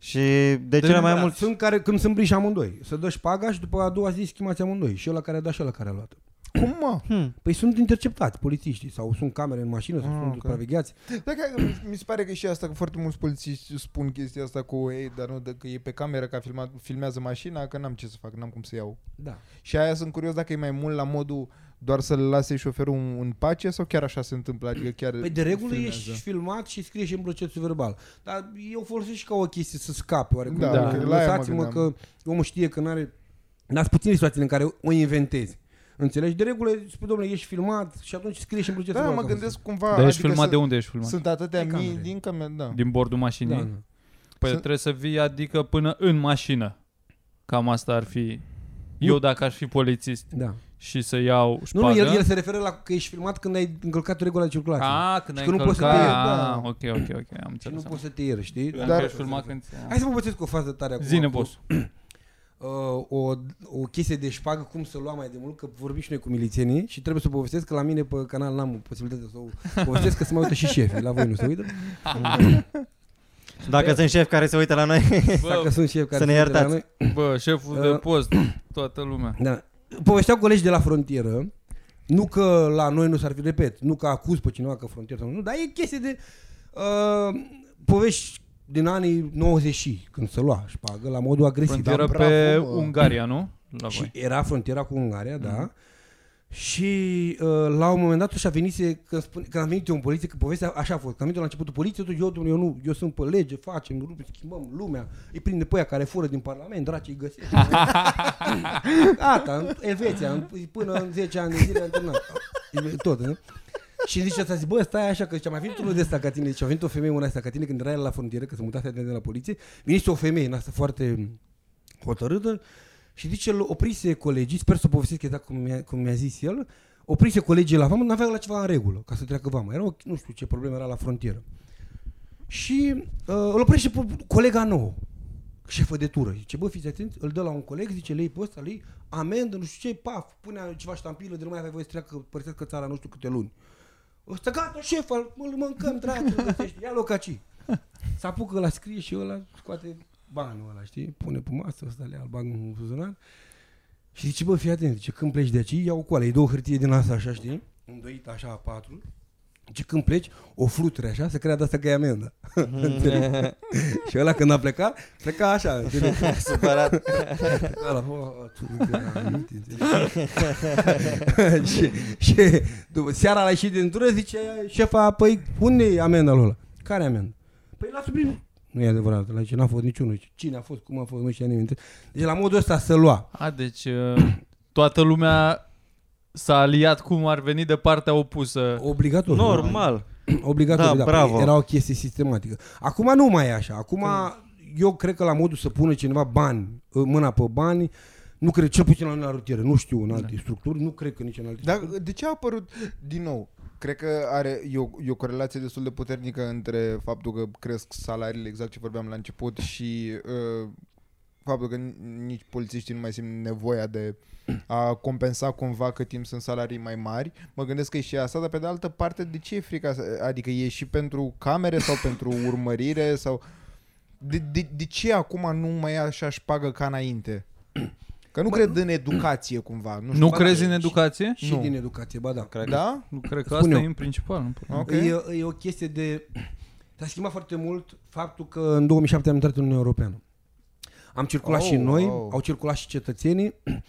Și de cele mai Da, mulți... Sunt care, când sunt briși amândoi, să dă șpaga și după a doua zi schimați amândoi. Și ăla care a dat și ăla care a luat. Cum mă? Hmm. Păi sunt interceptați polițiștii sau sunt camere în mașină sau Ah, sunt ok. supravegheați. Dacă, mi se pare că și asta, că foarte mulți polițiști spun chestia asta cu ei, dar nu, că e pe cameră, că a filmat, filmează mașina, că n-am ce să fac, n-am cum să iau. Da. Și aia sunt curios dacă e mai mult la modul doar să-l lase șoferul în, în pace sau chiar așa se întâmplă? Adică chiar Păi de regulă filmează? ești filmat și scrie și în procesul verbal. Dar eu folosesc și ca o chestie să scape oarecum. Da, Da, că la aia mă Lăsați-mă gândeam. că omul știe că n-are... N-ați puține situații în care o inventezi. Înțelegi? De regulă spui, domnule, ești filmat și atunci scrie și în procesul Da, verbal. mă ca gândesc cumva... Dar ești adică filmat să- de unde ești filmat? Sunt atâtea Din mii camere. din cameră, da. Din bordul să- mașinii? Da, da. Păi Sunt- trebuie să vii, adică până în mașină. Cam asta ar fi... Eu dacă aș fi polițist da. și să iau Nu, șpagă... nu, el, el se referă la că ești filmat când ai încălcat regula de circulație. A, când Și ai că nu poți să încălcat... te ieri, da. Ah, ok, ok, ok, am și înțeles. nu poți să te ieri, știi? Dar Dar- ești filmat când... Hai să vă povestesc o fază tare acum. Zine, cu, boss. Uh, o, o chestie de șpagă, cum să luăm mai de mult, că vorbim și noi cu milițienii și trebuie să povestesc că la mine pe canal n-am posibilitatea să o povestesc, că se mai uită și șefii, la voi nu se uită. Dacă sunt șefi care se uită la noi, Dacă Bă, sunt șefi care Să ne se uită la iertați. noi. bă, șeful de Uh, post, toată lumea. Da. Povesteau colegi de la frontieră, nu că la noi nu s-ar fi, repet, nu că acuz pe cineva că frontieră sau nu, dar e chestie de uh, povești din anii 90 și când se lua șpagă la modul agresiv. Frontieră da, pe bravo, mă. Ungaria, nu? La Și voi. era frontiera cu Ungaria, da. Mhm. Și uh, la un moment dat și-a venise, când, spune, când a venit eu în poliție, că povestea așa a fost, că am venit eu la începutul poliției, totuși eu, domnule, eu, nu, eu sunt pe lege, facem, rupem, schimbăm lumea, îi prinde pe aia care fură din Parlament, draci îi găsește. Gata, în Elveția, în, până în 10 ani de zile am terminat. Tot, nu? Și zice asta, zic, bă, stai așa, că zice, a mai venit unul de ăsta ca tine, zice, a venit o femeie una asta ca tine când era el la frontieră, că se mutase de la poliție, venise o femeie în asta foarte hotărâtă și zice, îl oprise colegii, sper să o povestesc exact cum mi-a, cum mi-a zis el, oprise colegii la vamă, n-aveau la ceva în regulă, ca să treacă vama. Era, o, nu știu ce problemă era la frontieră. Și uh, îl oprește pe colega nouă, șefă de tură. Zice, bă, fiți atenți, îl dă la un coleg, zice, lei pe ăsta, lei, amendă, nu știu ce, paf, pune ceva ștampilă de nu mai avea voie să treacă, părăsească țara nu știu câte luni. Ăsta, gata, șef, îl îl mâncăm, dragi, îl găsește, ia locaci. Se apucă la scrie și ăla scoate banul ăla, știi? Pune pe masă, ăsta le ia îl bag în buzunar. Și zice, bă, fii atent, zice, când pleci de aici, ia o coală, e două hârtie din asta, așa, știi? Îndoit așa, a patru. Zice, când pleci, o fluture așa, se creadă asta că e amendă. Înțelegi? și ăla când a plecat, pleca așa, înțelegi? supărat. Ăla, "Oh, tu, aminte", înțelegi? și, și după, seara la ieșit din tură zice șefa, păi unde e amenda lui ăla? Care amendă? Păi la sublim. Nu e adevărat, la ce n-a fost niciunul. Zice, Cine a fost, cum a fost, nu știa nimeni. Deci la modul ăsta să lua. A, deci uh, toată lumea s-a aliat cum ar veni de partea opusă. Obligatoriu. Normal. Obligatoriu, Da, da, bravo. Era o chestie sistematică. Acum nu mai e așa. Acum eu cred că la modul să pună cineva bani, mâna pe bani, nu cred, cel puțin la noi la rutieră, nu știu în alte structuri, nu cred că nici în alte Dar structuri. de ce a apărut din nou? Cred că are e o, e o corelație destul de puternică între faptul că cresc salariile, exact ce vorbeam la început, și uh, faptul că n- nici polițiștii nu mai simt nevoia de a compensa cumva cât timp sunt salarii mai mari. Mă gândesc că e și asta, dar pe de altă parte, de ce e frica? asta? Adică e și pentru camere sau pentru urmărire sau... De, de, de ce acum nu mai e așa șpagă ca înainte? Că nu cred în educație cumva. Nu, știu. Nu Ba, crezi da, în și- educație? Și Nu. din educație, ba da. Cred Da? Nu cred că Spun asta eu. e în principal. Nu pot. Ok. E, e o chestie de... S-a schimbat foarte mult faptul că în 2007 am intrat în Uniunea Europeană. Am circulat Oh, și noi, wow. au circulat și cetățenii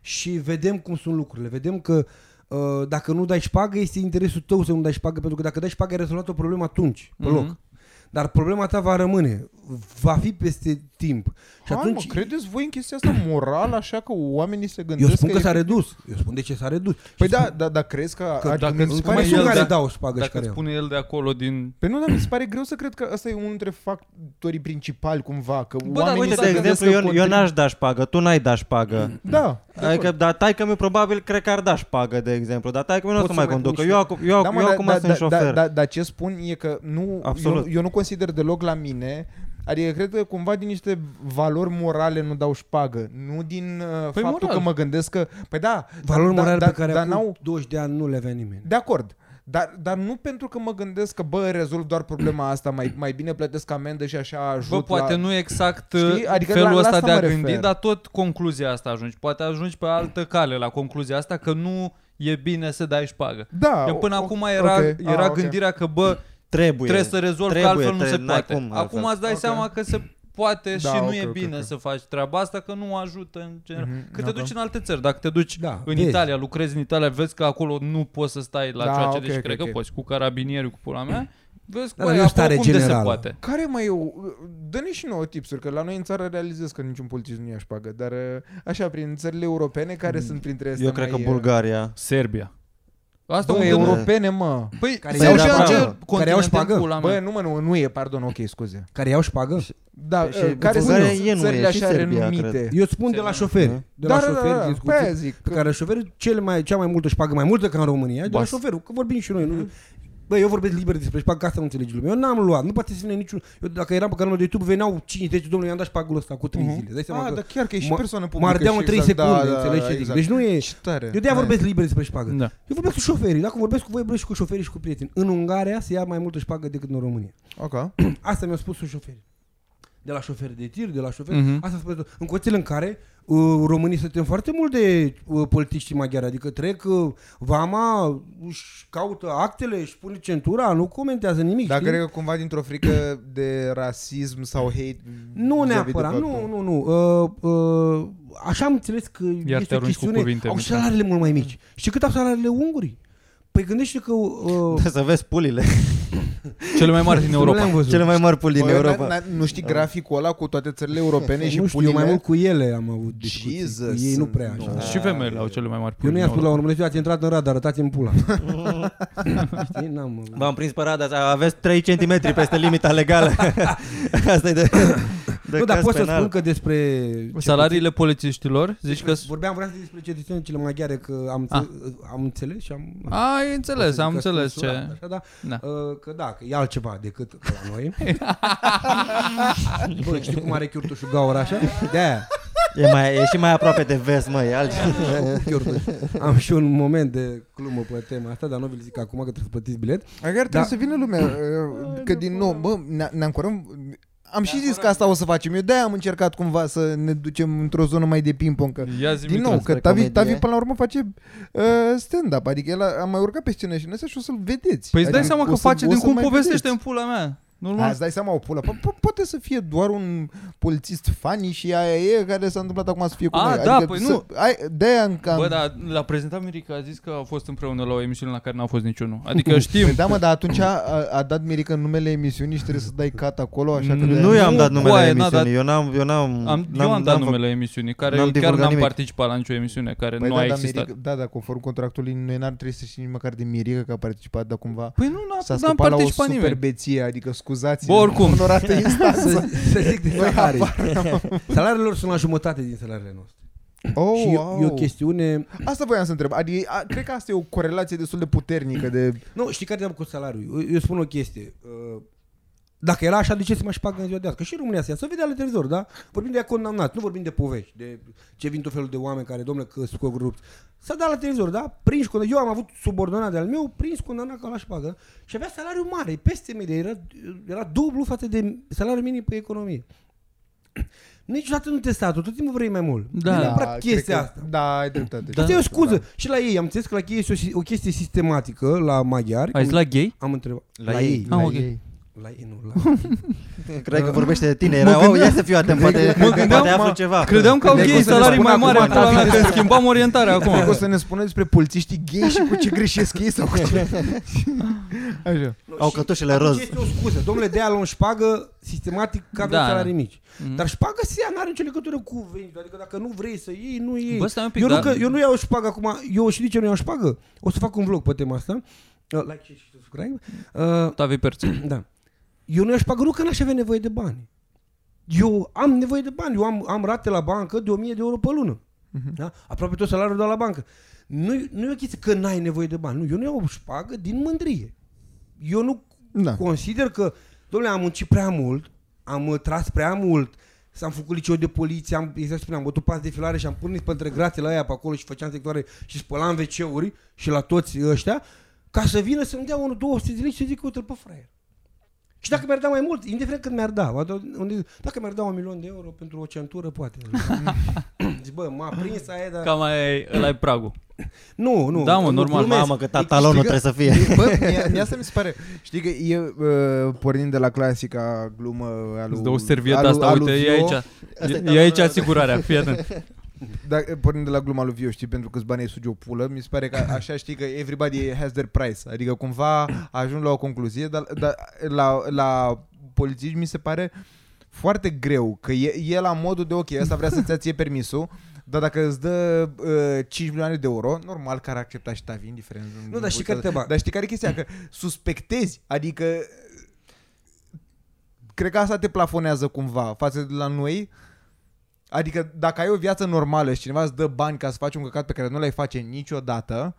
și vedem cum sunt lucrurile. Vedem că uh, dacă nu dai șpagă, este interesul tău să nu dai șpagă, pentru că dacă dai șpagă, ai rezolvat o problemă atunci, pe Mhm. loc. Dar problema ta va rămâne, va fi peste timp. Și Hai, atunci, mă, credeți voi în chestia asta moral, așa că oamenii se eu gândesc spun că e- s-a redus. Eu spun de ce s-a redus. Păi Și da, spun da, da, crezi că... Că adică dacă mi se îți pare Mai spune sunt el care de- dau șpagă și Dacă care îți iau. spune el de acolo din... Păi nu, dar mi se pare greu să cred că ăsta e unul dintre factorii principali cumva, că Bă, dar oamenii uite, Uite, se de dacă exemplu, gândesc eu, că eu n-aș da șpagă, tu n-ai da șpagă. Da, de Adică, acord. dar taică mi probabil cred că ar da șpagă, de exemplu, dar taică mi nu o Poți să să mai mai conducă. pun Eu, și- acum, eu, da, mă, eu da, acum da, sunt da, șofer. Da, da, dar ce spun e că nu, eu, Absolut. eu nu consider deloc la mine, adică cred că cumva din niște valori morale nu dau șpagă, nu din uh, Păi faptul moral. că mă gândesc că, păi da, Valori da, morale da, pe care dar acum n-au, 20 de ani nu le avea nimeni. De acord. Dar, dar nu pentru că mă gândesc că, bă, rezolv doar problema asta, mai, mai bine plătesc amendă și așa ajut Bă, poate la... nu exact Știi? Știi? Adică felul la- la ăsta asta de a mă gândi, refer. dar tot concluzia asta ajungi. Poate ajungi pe altă cale la concluzia asta că nu e bine să dai șpagă. Da, Eu până o- acum era, ok. era Ah, ok. gândirea că, bă, Trebuie. trebuie să rezolv, că Trebuie, altfel nu se trebuie, n-ai poate. cum Acum altfel. îți dai Ok. seama că se poate Da, și ok, nu e ok, bine ok. să faci treaba asta, că nu ajută în general. Mhm, Că te ok. duci în alte țări, dacă te duci Da, în vezi. Italia, lucrezi în Italia, vezi că acolo nu poți să stai la Da, ceea ce ok, deci ok, cred ok. că poți, cu carabinieri, cu pula mea, vezi Da, că dar băi, e o stare acolo unde se generală. poate. Care mai eu? Dă-ne și nouă tipsuri, că la noi în țară realizez că niciun polițist nu ia șpagă, dar uh, așa, prin țările europene, care sunt printre astea Eu cred că mai, uh, Bulgaria. Serbia. Asta Bă, unde europene, mă. Păi, Care care iau iau șpagă. ce Care iau continent șpagă? în pula Bă, mea. nu mă, nu, nu e, pardon, ok, scuze. Care iau șpagă? Da, Și uh, care Bulgaria sunt e, nu țările e, și așa Serbia, renumite? cred. Eu îți spun de la șoferi. De la Da, da, șoferi da, da, discuții. pe aia zic. Pe care șoferul cele mai, cea mai multă șpagă, mai multă ca în România, de la Bas. șoferul, că vorbim și noi. Nu? Bă, eu vorbesc liber despre șpagă, că asta nu înțelegi lumea. Eu n-am luat, nu poate să vină niciun... Eu, dacă eram pe canalul de YouTube, veneau 5 10 domnule, i-am dat șpagul ăsta cu 3 Mhm. zile. Dai seama Ah, că da, chiar că e și mă- persoană mă publică. ardeau și în 3 exact, secunde, da, da, înțelegi da, ce zic? exact. Deci nu e... Ce tare. Eu de-aia Da. vorbesc liber despre șpagă. Da. Eu vorbesc cu șoferii. Dacă vorbesc cu voi, vorbesc și cu șoferii și cu prieteni. În Ungaria se ia mai multă șpagă decât în România. Ok. Asta mi-au spus și șoferii. De la șoferi de tir, de la șoferi. Mhm. Asta spune tot. În condițiile în care uh, românii suntem foarte mult de uh, politiști maghiari, adică trec uh, vama, își caută actele, își pune centura, nu comentează nimic. Dar știi? cred că cumva dintr-o frică de rasism sau hate Nu vis-a-vis de neapărat, faptul- nu, nu, nu. Uh, uh, așa am înțeles că te este o arunci cu chestiune, cuvinte, au Mitran. salariile mult mai mici. Știi cât au salariile ungurii? Păi gândește că... Uh, Trebuie să vezi pulile. Cele mai mari din nu le-am Europa. văzut. Cele mai mari puli din Bă, Europa. n- n- nu știi graficul ăla cu toate țările europene și nu știu, pulile? eu mai mult cu ele am avut discuții. Jesus, cu ei nu sunt- prea așa. nu. Și femeile au cele mai mari Eu puli nu din i-am spus la Europa. un moment dat, ați intrat în radar, arătați-mi pula. Știi? N-am... V-am prins pe radar, aveți 3 cm peste limita legală. Asta e de, de Nu, dar caz pot să penal. spun că despre... Salariile polițiștilor, zici că... Vorbeam, vreau să zic despre cetățenile maghiare, că am, Ah. înțe- am înțeles și am... A, ai înțeles, Pot să am zic că înțeles sunt surat, ce... Așa, da? Da. Uh, că da, că e altceva decât la noi. Bă, știi cum are chiurtușul gaură așa? De-aia. E, mai, e și mai aproape de vest, măi, altceva. Chiurtuș. Am și un moment de glumă pe tema asta, dar nu vi-l zic acum că trebuie să plătiți bilet. Chiar trebuie Da. să vină lumea, uh, că din nou, bă, ne, ne ancorăm... Am și zis că asta o să facem. Eu de-aia am încercat cumva să ne ducem într-o zonă mai de ping-pong. Că, Ia zi din nou, Mitran. că spre Tavi, comedie. Tavi până la urmă face uh, stand-up. Adică el a, a mai urcat pe scenă și în astea și o să-l vedeți. Păi îți dai adică seama o că să- face o din să cum mai povestește în vedeți. pula mea. A, Normal. îți dai seama o pulă. Po- po- poate să fie doar un polițist funny și aia e care s-a întâmplat acum să fie cu A, noi. da, adică păi să, nu. Ai, de-aia încă am... Bă, dar l-a prezentat Mirica, a zis că a fost împreună la o emisiune la care n-a fost niciunul. Adică știm. Păi da, mă, dar atunci a, a, a dat Mirica numele emisiunii și trebuie să dai cat acolo, așa că... Nu de-aia- Nu i-am dat numele coaie, n-a emisiunii, eu n-am, eu n-am, Am, n-am, eu am dat n-am numele emisiunii, care n-am chiar divulgat n-am nimic. participat la nicio emisiune, care Păi nu da, a da, existat. Mirica, da, da, conform contractului, noi n-ar trebui să știm nici măcar de Mirica că a participat, dar cumva Păi nu, s-a n-am, n-am scăpat la o participat nimeni. superbeție, adică scuzați Bă, oricum. onorată instanță. Să, să zic de Noi salarii. habar Salariile lor sunt la jumătate din salariile noastre. Oh, și e, wow. e o chestiune... Asta voiam să întreb. Adică, a, cred că asta e o corelație destul de puternică de... Nu, știi care e cu salariul? Eu, eu spun o chestie. Uh, Dacă era așa, de ce se mai șpagă în ziua de azi? Că și în România se ia. Să vedea la televizor, da? Vorbim de ea condamnat, nu vorbim de povești, de ce vin tot felul de oameni care, domnule, că sunt corupți. Să da la televizor, da? Prins condamnat. Eu am avut subordonat de al meu, prins condamnat ca la șpagă și avea salariu mare, peste medie, era, era dublu față de salariul minim pe economie. Niciodată nu te statul, tot timpul vrei mai mult. Da. Nu e Da, neapărat cred chestia că- asta. Da, ai dreptate. Da. Asta e o scuză. Și la ei, am înțeles că la ei este o, o chestie sistematică la maghiari. Ai zis la gay? Am întrebat. La ei. Ah, La ok. ei. La ei, nu, la Cred că vorbește de tine. Era, oh, ia să fiu atent, poate, Mă gândeam- poate aflu mă- ceva. Credeam că au Credeam gay că o să ne salarii spună mai mari acum, în pula mea, David, că schimbam orientarea Cred că acum. o să ne spună despre polițiștii gay și cu ce greșesc ei sau cu ce... Așa. Au Și cătușele atunci roz. Este o scuză. Domnule, de-aia luăm șpagă sistematic că avem Da. salarii mici. Mhm. Dar șpagă se ia, n-are nicio legătură cu venitul. Adică dacă nu vrei să iei, nu iei. Bă, stai un pic, eu, nu, dar- că, eu nu iau șpagă acum. Eu și de ce nu iau șpagă? O să fac un vlog pe tema asta. Uh, like și subscribe. Uh, Tavi Perțe. Da. Eu nu aș pagă nu că n-aș avea nevoie de bani. Eu am nevoie de bani. Eu am, am rate la bancă de 1000 de euro pe lună. Mhm. Da? Aproape tot salariul dau la bancă. Nu, nu e o chestie că n-ai nevoie de bani. Nu, eu nu iau o șpagă din mândrie. Eu nu Da. consider că, domnule, am muncit prea mult, am uh, tras prea mult, s-am făcut liceu de poliție, am, exact spuneam, am bătut pas de filare și am pus pe între grațe la aia pe acolo și făceam sectoare și spălam WC-uri și la toți ăștia, ca să vină să-mi dea unul 200 de lei și să zic, uite-l pe fraier. Și dacă mi-ar da mai mult, indiferent cât mi-ar da, unde- dacă mi-ar da un milion de euro pentru o centură, poate. Zic, bă, m-a prins aia, dar... Cam ai, ăla e pragul. Nu, nu. Da, mă, nu normal. glumesc. Mamă, că talonul Știi că- trebuie să fie. Bă, mie, mie asta mi se pare. Știi că e, uh, pornind de la clasica glumă a lui... Îți dă o servietă a lui- asta, a lui uite, e Vio, aici. Asta E, e aici asigurarea, fii atent. Da, pornind de la gluma lui Vio, știi, pentru că bani ai suge o pulă, mi se pare că așa știi că everybody has their price. Adică cumva ajung la o concluzie, dar, dar la, la polițiști mi se pare foarte greu, că e, e la modul de ok, ăsta vrea să-ți ia ție permisul, dar dacă îți dă uh, 5 milioane de euro, normal că ar accepta și Tavi, indiferent. Nu, dar știi care te bag. Dar știi care e chestia? Că suspectezi, adică cred că asta te plafonează cumva față de la noi. Adică dacă ai o viață normală și cineva îți dă bani ca să faci un căcat pe care nu l-ai face niciodată,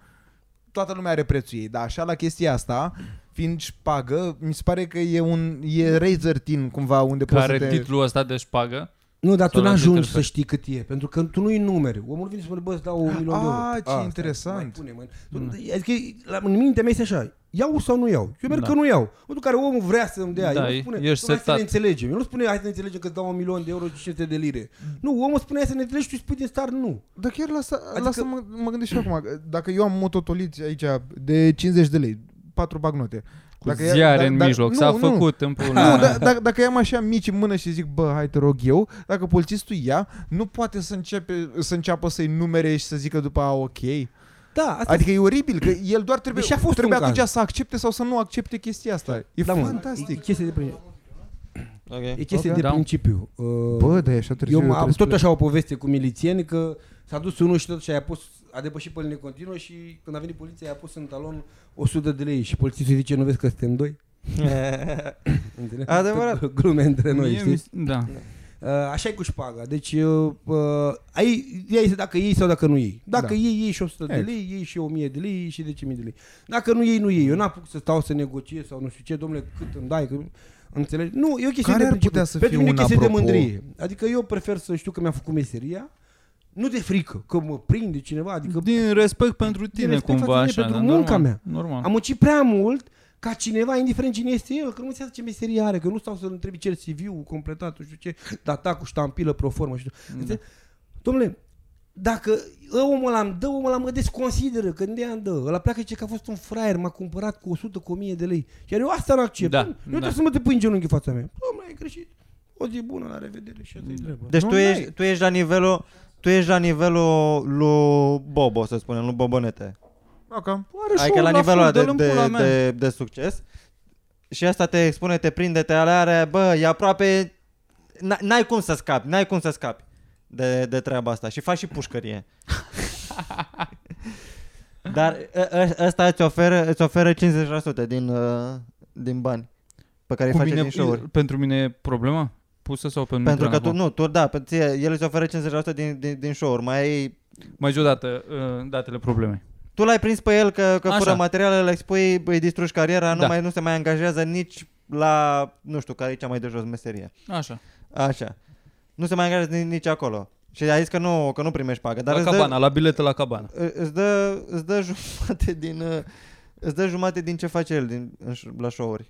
toată lumea are prețul ei. Dar așa la chestia asta, fiind șpagă, mi se pare că e un e razor thin cumva unde Care poți să te... titlul ăsta de șpagă? Nu, dar tu Sau la ce te n-ajungi să referi? știi cât e, pentru că tu nu-i numeri. Omul vine și spune, bă, îți dau un milion de euro. Ah, ce stai, interesant. mai pune, mai... Tu- Adică, la, în mintea mea este așa, iau sau nu iau? Eu merg Da. că nu iau. În momentul în care omul vrea să-mi dea, Da, el nu e- spune, ești "Nu, hai să setat." ne înțelegem. El nu spune, hai să ne înțelegem că îți dau un milion de euro și 500 de lire. Nu, omul spune, hai să ne înțelegi și tu îi spui din start nu. Dar chiar la asta, adică... Adică- la asta mă, mă gândesc și acum. că Dacă eu am mototoliți aici de 50 de lei, patru bagnote. Cu Dacă ia- ziare da- în da- mijloc. nu, S-a nu. făcut în Nu, pula. da, da, dacă i-am așa mici în mână și zic, bă, hai te rog eu, dacă polițistul ia, nu poate să, începe, să înceapă să-i numere și să zică după a, ok. Da, asta Adică e oribil, că el doar trebuie, Deci a fost trebuie un atunci caz. să accepte sau să nu accepte chestia asta. E da, mă, fantastic. E chestie de, prin- Ok. e chestie Ok. de Da. principiu. Uh, Bă, da, e așa târziu. eu am trebuie tot să- așa o poveste cu milițieni că s-a dus unul și tot și a pus, a depășit pe linie continuă și când a venit poliția a pus în talon 100 de lei și polițistul zice, nu vezi că suntem doi? Înțelegi? Adevărat. Glume între noi, Mie știi? mi- Da. Uh, așa e cu șpaga. Deci, uh, uh, ai, ea este dacă iei sau dacă nu iei. Dacă Da. iei, iei și 100 de Ex. lei, iei și 1000 de lei, iei și 10.000 de lei. Dacă nu iei, nu iei. Eu n-am putut să stau să negociez sau nu știu ce, domnule, cât îmi dai, că... Înțelegi? Nu, e o chestie Care de ar principiu. putea să Pentru fie mine e un chestie de apropo? mândrie. Adică eu prefer să știu că mi-am făcut meseria, nu de frică, că mă prinde cineva, adică Din respect pentru tine respect cumva față de așa. pentru dar munca normal, mea. Normal. am muncit prea mult ca cineva, indiferent cine este el, că nu înțeleg ce meserie are, că nu stau să-l întrebi ce CV-ul completat, nu știu ce, data cu ștampilă, proformă, știu. Da. Domnule, dacă omul ăla îmi dă, omul ăla mă desconsideră, că de îmi dă. Ăla pleacă și zice că a fost un fraier, m-a cumpărat cu 100, cu 1000 de lei. Iar eu asta nu accept. Da, eu da. trebuie să mă te pui în genunchi în fața mea. Domnule, ai greșit. O zi bună, la revedere și asta e treaba. Deci Nu, tu, n-ai. ești, tu ești la nivelul tu ești la nivelul lui Bobo, să spunem, lui Bobonete. Ok. Are Adică show-uri la nivelul ăla full, de, dă-l în de, pula mea. de, de succes. Și asta te expune, te prinde, te are, bă, e aproape... n- N-ai cum să scapi, n-ai cum să scapi de, de treaba asta și faci și pușcărie. Dar ă- ă- ăsta îți oferă, îți oferă 50% din, uh, din bani pe care îi Cu face mine, din show-uri. pentru mine e problema? Pusă sau pentru Pentru că Mitran tu, acum? nu, tu, da, pe ție, el îți oferă 50% din, din, din show-uri. Mai ai, Mai zi odată uh, datele problemei. tu l-ai prins pe el că, că Așa. fură materiale, le expui, îi distrugi cariera, nu, Da. mai, nu se mai angajează nici la, nu știu, care e cea mai de jos meserie. Așa. Așa. Nu se mai angajează nici, nici acolo. Și a zis că nu, că nu primești pagă. Dar la îți cabana, dă, la bilete la cabana. îți, dă, îți dă jumate din... uh, Îți dă jumate din ce face el din, în, ș- la show-uri.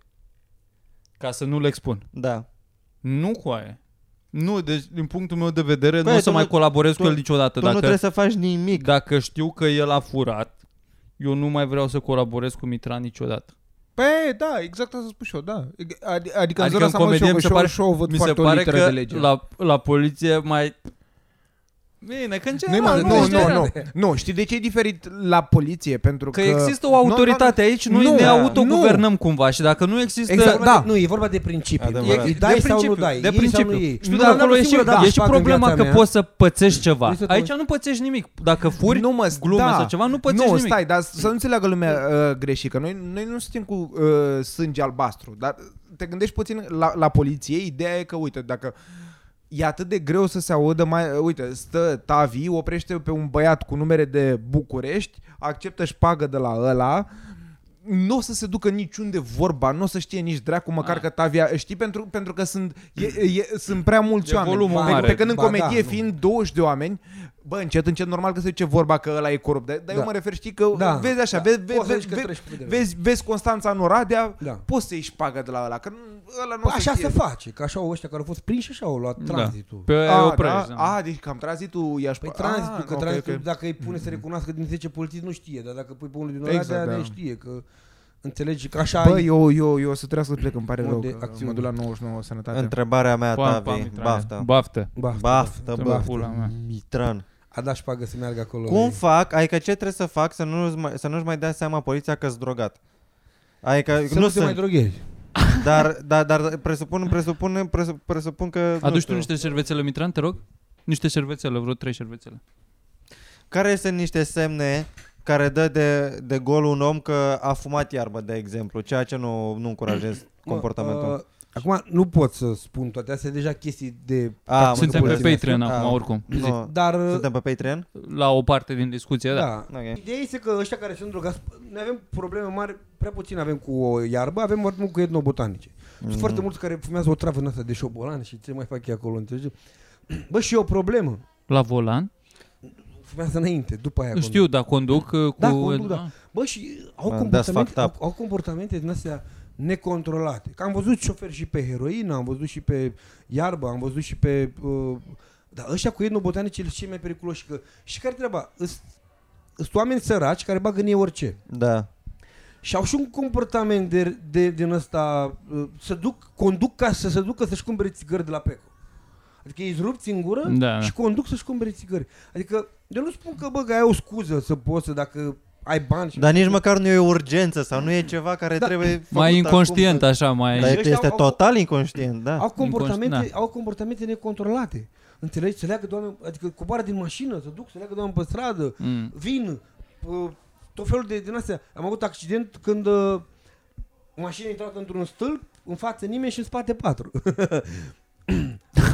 Ca să nu le expun. Da. Nu cu aia. Nu, deci din punctul meu de vedere Băi, nu o tu să mai nu- colaborez tu- cu el niciodată. Tu nu Dacă, trebuie să faci nimic. dacă știu că el a furat, eu nu mai vreau să colaborez cu Mitran niciodată. Păi, da, exact asta spun și eu, da. Adi- Adică, adică în Adică zona în asta mă comedie show, mi se show, pare- show, văd Mi se foarte o pare literă că de lege. la, la poliție mai... Bine, că în Nu, general, mă, nu, știi? nu, nu, nu. Știi de ce e diferit la poliție? Pentru Că că... există o autoritate aici, noi Nu, ne da, autoguvernăm cumva și dacă nu există... Exact, da. Nu, e vorba de principiu. Adevărat. Îi De dai sau nu principiu, dai, de iei sau nu principiu. iei. Știu, Nu, dar dar acolo n-am e și, singură dată e și fac în problema viața că mea. poți să pățești ceva. Vrei să Aici te- nu pățești nimic. Dacă furi nu mă, glume da. sau ceva, nu pățești nu, nimic. stai, dar să nu înțeleagă lumea uh, greșit, că noi, noi nu suntem cu uh, sânge albastru, dar te gândești puțin la, la poliție, ideea e că, uite, dacă e atât de greu să se audă mai, uh, uite, stă Tavi, oprește pe un băiat cu numere de București, acceptă șpagă de la ăla, nu o să se ducă niciunde vorba, nu o să știe nici dracu măcar Ah. că Tavia, știi, pentru, pentru că sunt, e, e, sunt prea mulți E oameni. volumul pe, mare. pe când în Ba comedie, da, nu. fiind 20 de oameni, Bă, încet, încet, normal că se duce vorba că ăla e corupt. Dar, dar eu Da. mă refer, știi, că Da, vezi așa, da. vezi, Poți să vezi, zici că vezi, treci pe vederea. vezi, vezi Constanța în Oradea, Da. poți să ieși șpagă de la ăla, că nu- ăla nu o Păi să așa știe. se face, că așa ăștia care au fost prinși așa au luat Da. tranzitul. Pe A, oprești. da? da. A, deci cam tranzitul i-aș... Păi A, tranzitul, că ok, tranzitul, ok. dacă îi pune să recunoască din 10 polițiști, nu știe, dar dacă pui pe unul din Exact, exact, da. da. știe, că înțelegi că așa Bă, ai- eu, eu, eu o să trebuiască să plec, îmi pare Mod rău de că acțiune. mă duc la 99 sănătate. Întrebarea mea, Pa, pa, Tavi, Mitran. baftă. Baftă. Baftă, Baftă, Baftă. bă. Pula mea. Mitran. A dat șpagă să meargă acolo. Cum fac, adică ce trebuie să fac să nu-și mai, să nu-și mai dea seama poliția că sunt drogat? Adică Să nu, nu te sunt, mai droghezi. dar, dar, dar presupun, presupun, presupun, presupun că... nu Aduci tu știu, niște șervețele, Mitran, te rog? Niște șervețele, vreo trei șervețele. Care sunt niște semne care dă de, de gol un om că a fumat iarbă, de exemplu, ceea ce nu, nu încurajez Mă, comportamentul. uh, Acum nu pot să spun toate astea, deja chestii de... A, Suntem pe puțin. Patreon Ah, acum, oricum. Zi. Nu, Dar... uh, suntem pe Patreon? La o parte din discuție, da. da. Ok. Ideea este că ăștia care sunt drogați, noi avem probleme mari, prea puțin avem cu o iarbă, avem foarte mult cu etnobotanice. Sunt Mhm. foarte mulți care fumează o travă în asta de șobolan și ce mai fac ei acolo, înțelegi? Bă, și e o problemă. La volan. Fumează înainte, după aia. conduc. Știu, dar conduc uh, cu... Da, conduc, da. Bă, și au, Man, that's comportamente, fucked au, up. au comportamente din astea necontrolate. Că am văzut șoferi și pe heroină, am văzut și pe iarbă, am văzut și pe... Uh, dar ăștia cu etnobotanice sunt cei mai periculoși. Că, și care treaba? Sunt oameni săraci care bagă în ei orice. Da. Și au și un comportament de, de, din ăsta, uh, să duc, conduc ca să se ducă să-și cumpere țigări de la Peco. Adică ei îți rupți în gură Da, și da. conduc să-și cumpere țigări. Adică eu nu spun că, bă, că ai o scuză să poți să, dacă ai bani și... Dar nici măcar nu e o urgență sau nu e ceva care Da. trebuie făcut Mai inconștient, acum. așa, mai... Dar Și ăștia este au- total inconștient, da. Au comportamente, Inconș- au comportamente necontrolate. Înțelegi? Să leagă de oameni, adică coboară din mașină, să duc, să leagă de oameni pe stradă, Mm. vin, uh, tot felul de din astea. Am avut accident când uh, mașina a intrat într-un stâlp, în față nimeni și în spate patru.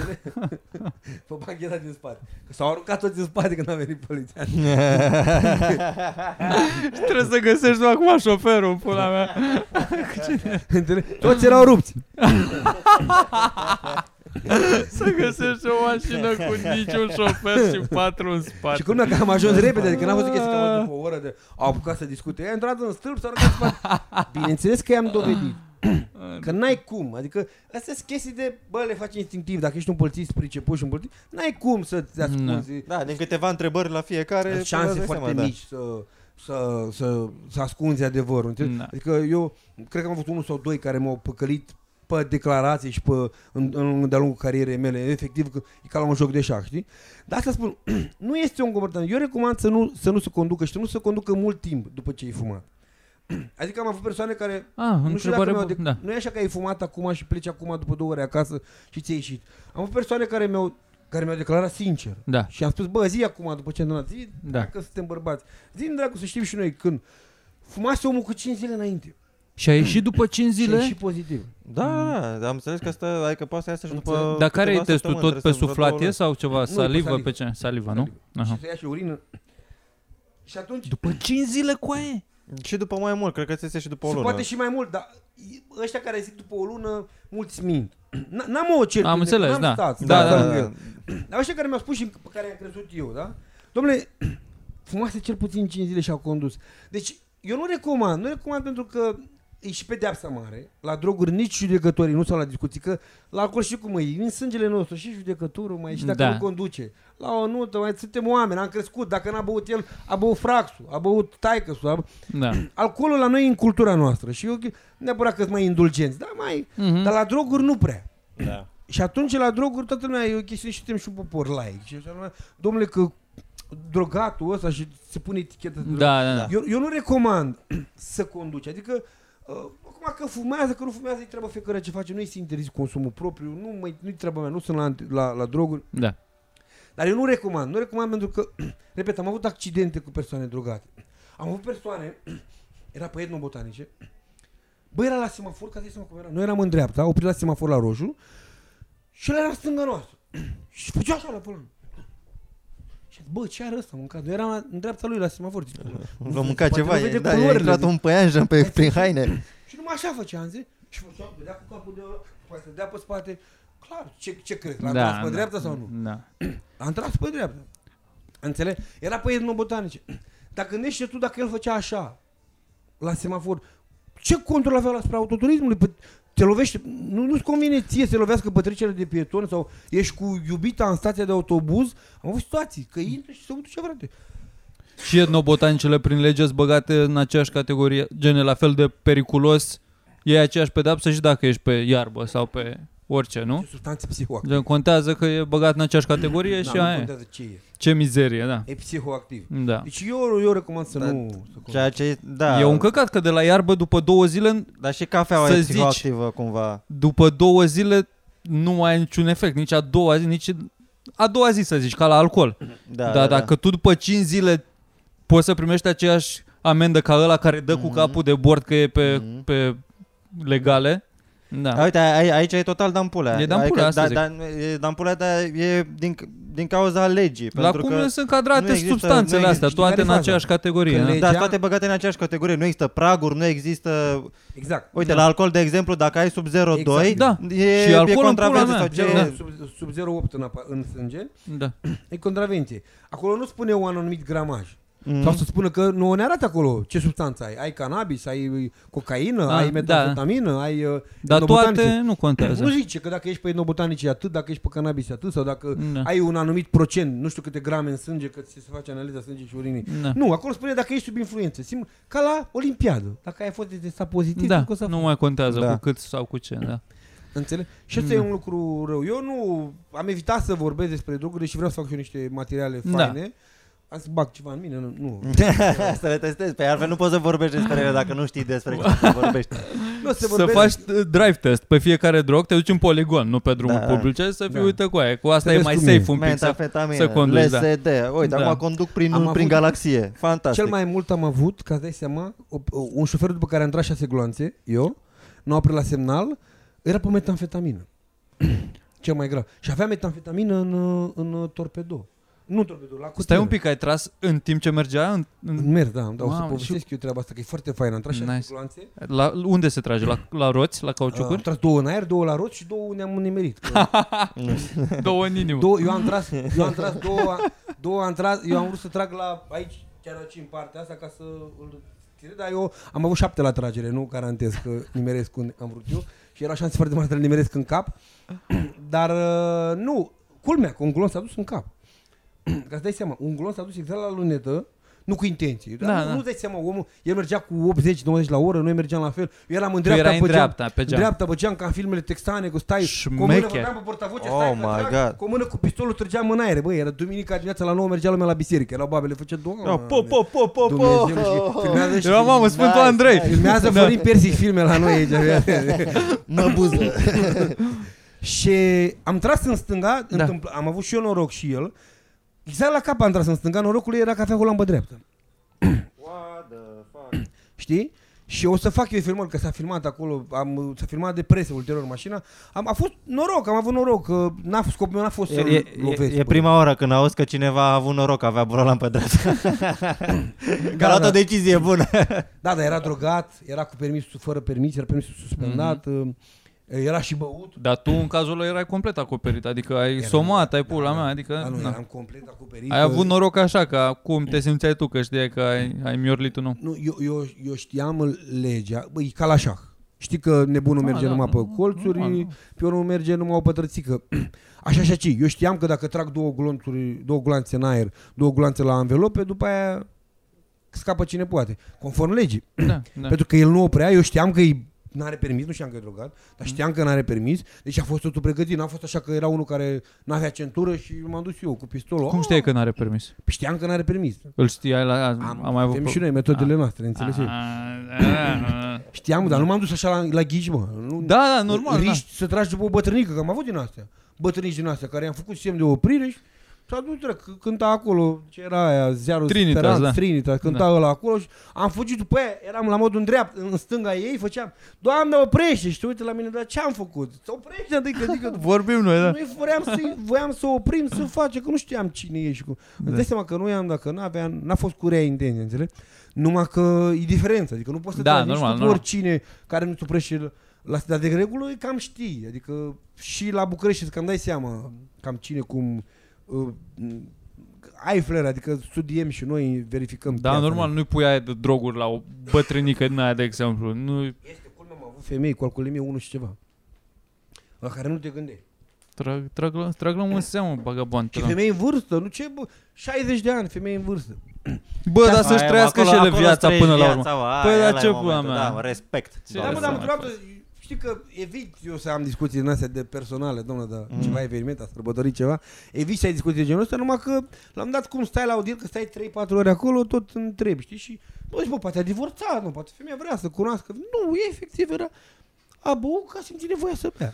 pe bancheta din spate. Că s-au aruncat toți în spate când a venit poliția. Trebuie să găsești tu acum șoferul, pula mea. Înțelegi? Toți erau rupți. Să găsești o mașină cu niciun șofer și patru în spate. Și cum dacă am ajuns repede, adică n-am văzut chestii că am văzut după o oră de au apucat să discute. Ea a intrat în stâlp, s-a aruncat în spate. Bineînțeles că i-am dovedit. Că n-ai cum, adică astea sunt chestii de, bă, le faci instinctiv, dacă ești un polițist priceput și un polițist, n-ai cum să-ți ascunzi Da, din câteva întrebări la fiecare Sunt șanse îți dai foarte seama, da. mici să, să, să, să ascunzi adevărul. înțelegi? Da. Adică eu cred că am avut unul sau doi care m-au păcălit pe declarații și pe, în, în, de-a lungul carierei mele, efectiv că e ca la un joc de șah, știi? Dar asta spun, nu este un comportament. Eu recomand să nu, să nu se conducă și să nu se conducă mult timp după ce ai fumat. Adică am avut persoane care Ah, nu știu dacă întrebare mi-au bună. de- Da. nu e așa că ai fumat acum și pleci acum după două ore acasă și ți-ai ieșit. Am avut persoane care mi-au care mi-au declarat sincer. Da. Și am spus, bă, zi acum după ce am donat, zi Da. dacă suntem bărbați. Zi dracu să știm și noi când. Fumase omul cu 5 zile înainte. Și a ieșit după 5 Și a zile? ieșit pozitiv. Da, da, da, am înțeles că asta, adică poate să iasă și după Înțeleg. Dar care e câteva testul? săptămâni, Tot pe trebuie să vreo suflat două e luni. sau ceva? pe Salivă? salivă. Pe ce? Saliva, nu? Și Aha. să ia și urină. Și atunci După 5 zile cu aia? Și după mai mult, cred că ți iese și după o se lună. poate și mai mult, dar ăștia care zic după o lună, mulți mint. N- N-am o cer. Am înțeles, n-am da. Stat, Da, stat da, lângă da. el. Dar ăștia care mi-au spus și pe care am crezut eu, da? Domnule, fumase cel puțin 5 zile și au condus. Deci, eu nu recomand, nu recomand pentru că e și pedeapsa mare. La droguri nici judecătorii nu sau la discuții, că la alcool și cum e, în sângele nostru și judecătorul mai și dacă Da. nu conduce. La o nută, mai suntem oameni, am crescut, dacă n-a băut el, a băut fraxul, a băut taică a Da. Alcoolul la noi e în cultura noastră și eu neapărat că sunt mai indulgenți, dar mai, Mhm. dar la droguri nu prea. Da. Și atunci la droguri toată lumea e o chestiune și suntem și un popor laic. Și așa, lumea, domnule că drogatul ăsta și se pune etichetă de Da, da, da. eu, eu nu recomand să conduci. Adică, uh, acum că fumează, că nu fumează, îi trebuie fiecare ce face. Nu îi se interzis consumul propriu, nu mai, nu-i treaba mea, nu sunt la, anti- la, la droguri. Da. Dar eu nu recomand. Nu recomand pentru că, repet, am avut accidente cu persoane drogate. Am avut persoane, era pe etnobotanice, bă, era la semafor, ca să seama cum era. Noi eram în dreapta, a oprit la semafor la roșu și el era în stânga noastră. Și făcea așa la volan. Și zic, bă, ce are ăsta mâncat? Noi eram la, în dreapta lui la semafor. Zic, Vă mânca Poate ceva, nu vede e, da, e culorile, intrat zic. un păianjen pe, prin haine. Și numai așa făcea, am zis. Și făcea, dădea cu capul de ăla, poate să dea pe spate. Clar, ce, ce crezi? L-am Da, tras pe da. dreapta sau nu? Da. Am tras pe dreapta. Înțeleg? Era pe etnobotanice. Dar gândește tu dacă el făcea așa, la semafor, ce control avea asupra autoturismului? Păi, te lovește, nu, nu-ți convine ție să te lovească pe trecere de pietoni sau ești cu iubita în stația de autobuz. Am avut situații, că intră și se duce, frate. Și etnobotanicele prin lege sunt băgate în aceeași categorie, gen la fel de periculos, e aceeași pedapsă și dacă ești pe iarbă sau pe orice, nu? Ce substanțe psihoactive. Gen, contează că e băgat în aceeași categorie și Da, nu aia e. contează ce e. Ce mizerie, da. E psihoactiv. Da. Deci eu, eu recomand să Da. nu... Să Ceea ce, da, E un căcat că de la iarbă după două zile, dar și cafeaua să e zici- psihoactivă cumva. după două zile nu mai ai niciun efect, nici a doua zi, nici a doua zi să zici, ca la alcool. Da, Dar dacă tu după 5 zile poți să primești aceeași amendă ca ăla care dă cu Mhm. capul de bord că e pe, Mhm. pe legale, da. Uite, a- aici e total dampulea. E dampulea, asta da, zic. da, e dampulea, dar e din, din cauza legii. La pentru cum că, sunt cadrate nu există- substanțele nu astea, există- toate care în e faza? aceeași categorie. Că da? legea- da, toate băgate în aceeași categorie. Nu există praguri, nu există... Exact. Uite, la alcool, de exemplu, dacă ai sub 0,2, Exact. Da. e, Și e alcoolul în contravenție pula sau mea. ce... Da. Sub, sub 0,8 în, apa, în sânge, Da. e contravenție. Acolo nu spune un anumit gramaj. Mm. Sau să spună că nu ne arată acolo ce substanță ai. Ai cannabis, ai cocaină, Ah, ai da. metanfetamină, ai uh, Dar etnobotanice. toate nu contează. Nu zice că dacă ești pe etnobotanice e atât, dacă ești pe cannabis e atât, sau dacă Da. ai un anumit procent, nu știu câte grame în sânge, că ți se face analiza sânge și urinii. Da. Nu, acolo spune dacă ești sub influență. Sim, ca la Olimpiadă. Dacă ai fost testat pozitiv, Da, nu că să nu mai contează Da. cu cât sau cu ce, da. Înțeleg? Și asta Da. e un lucru rău. Eu nu am evitat să vorbesc despre droguri și vreau să fac și eu niște materiale Da. Faine. Am să bag ceva în mine, nu. nu. să le testezi. Pe altfel nu poți să vorbești despre ele dacă nu știi despre ce vorbești. nu o să, Să vorbesc, faci uh, drive test pe fiecare drog, te duci în poligon, nu pe drumuri Da. publice, să fii, Da. uite cu aia, cu asta Să e vezi mai cum safe e. un pic. Să... Metafetamină, să conduci, da. LSD. Uite, Da. acum conduc prin, Am prin avut- galaxie. Fantastic. Cel mai mult am avut, ca să dai seama, o, o, un șofer după care am tras șase gloanțe, eu, nu a oprit la semnal, era pe metanfetamină. Cel mai grav. Și avea metanfetamină în, uh, în uh, torpedo. Nu torpedo, la cutie. Stai un pic, ai tras în timp ce mergea? În, în, În merg, da, dar o să Mamă, povestesc eu treaba asta, că e foarte faină. Am tras șase Nice. gloanțe, la, unde se trage? La, la roți? La uh, am cauciucuri? tras două în aer, două la rot și două ne-am nimerit. Că Două în inimă. două, eu am tras, eu am tras două, două am tras, eu am vrut să trag la aici, chiar aici în partea asta ca să îl tire, dar eu am avut șapte la tragere, nu garantez că nimeresc unde am vrut eu și era șanse foarte mari să le nimeresc în cap, dar uh, nu, culmea că un glonț s-a dus în cap. Ca să dai seama, un glonț s-a dus exact la lunetă, nu cu intenție. Dar Da, nu, da. nu dai seama, omul, el mergea cu 80-90 la oră, noi mergeam la fel. Eu eram în Tu dreapta, erai în pe geam, dreapta, pe în geam. dreapta, pe geam, ca în filmele texane, cu stai, cu o mână Șmecher. vorbeam pe portavoce, Oh stai, my că trag, God. cu o mână cu pistolul trăgeam în aer, băi, era duminica dimineața la 9, mergea lumea la biserică, erau babele, făcea doamne. Oh, po, po, po, po, Dumnezeu, po. și filmează și Era mamă, Sfântul Nice, Andrei. nice. Filmează Da. Florin Persic filme la noi aici. Mă buză. și am tras în stânga, Da. întâmpl- am avut și eu noroc și el. Exact la cap am tras în stânga, norocul lui era că avea o lampă dreaptă. What the fuck? Știi? Și o să fac eu filmări, că s-a filmat acolo, am, s-a filmat de presă ulterior mașina. Am, a fost noroc, am avut noroc, că n-a fost, scopul meu n-a fost E, să-l e, lovesc. e, e pe- prima oară când auzi că cineva a avut noroc, avea brolam pe dreapta. Că a luat da. o decizie bună. Da, dar era drogat, era cu permisul fără permis, era permisul suspendat, Mhm. mm-hmm. Era și băut. Dar tu în cazul ăla erai complet acoperit, adică ai Eram- somat, ai da, pula da. mea, adică Da, nu, na. eram complet acoperit. ai avut noroc așa, că acum te simțeai tu că știai că ai, ai miorlit un om. Nu, eu, eu, eu știam legea, băi, ca la șah. Știi că nebunul Da, merge da, numai da, pe colțuri, normal, da. pionul merge numai o pătrățică. Așa și aici. Eu știam că dacă trag două glonțuri, două gloanțe în aer, două gloanțe la anvelope, după aia scapă cine poate. Conform legii. Da, da. Pentru că el nu oprea, eu știam că e n-are permis, nu știam că e drogat, Mm. dar știam că n-are permis, deci a fost totul pregătit, n-a fost așa că era unul care n-avea centură și m-am dus eu cu pistolul. Cum știai că n-are permis? Păi Știam că n-are permis. Îl știai la... Am, am mai avut... avem și noi metodele noastre, înțelegi? Ah, ah, ah. Știam, dar nu m-am dus așa la, la ghici, mă. Nu, Da, da, normal. Da. Riști să tragi după o bătrânică, că am avut din astea. Bătrânici din astea, care i-am făcut semn de oprire și s-a dus direct, c- cânta acolo, ce era aia, ziarul Trinitas, Speranț, da. Trinitas, cânta Da. ăla acolo și am fugit după ea, eram la modul în dreapta, în stânga ei, făceam, Doamne, oprește, și tu uite la mine, dar ce am făcut? Să oprește, adică, adică Vorbim noi, da. noi voiam să, voiam să oprim, să face, că nu știam cine e și cum. Da. Îți dai seama că noi am, dacă n-avea, n-a fost cu rea intenție, înțeleg? Numai că e diferență, adică nu poți să Da, tragi nici normal, cu normal. oricine care nu-ți oprește la dar de regulă e cam știi, adică și la București îți cam dai seama cam cine cum uh, ai flair, adică studiem și noi verificăm. Da, piața. normal, nu-i pui aia de droguri la o bătrânică din aia, de exemplu. Nu Este culmea, am avut femei cu alcoolemie 1 și ceva. La care nu te gândești. trag, trag, la- trag la un seamă, bagabon. Și femei în vârstă, nu ce, bă, 60 de ani, femei în vârstă. Bă, dar Aia, să-și mă, trăiască acolo- și ele acolo viața trăiești până la urmă. viața, mă, Păi, aia, dar ăla e ce momentul, pula mea? Da, mă, respect. Ce Da, Doamne, mă, dar să mă mai întreabă, știi că evit eu să am discuții din astea de personale, domnule, dar Mm. ceva eveniment, a sărbătorit ceva, evit să ai discuții de genul ăsta, numai că l-am dat cum stai la audier, că stai 3-4 ore acolo, tot întrebi, știi? Și, bă, zici, bă, poate a divorțat, nu, poate femeia vrea să cunoască. Nu, e efectiv, era, a băut că a simțit nevoia să bea.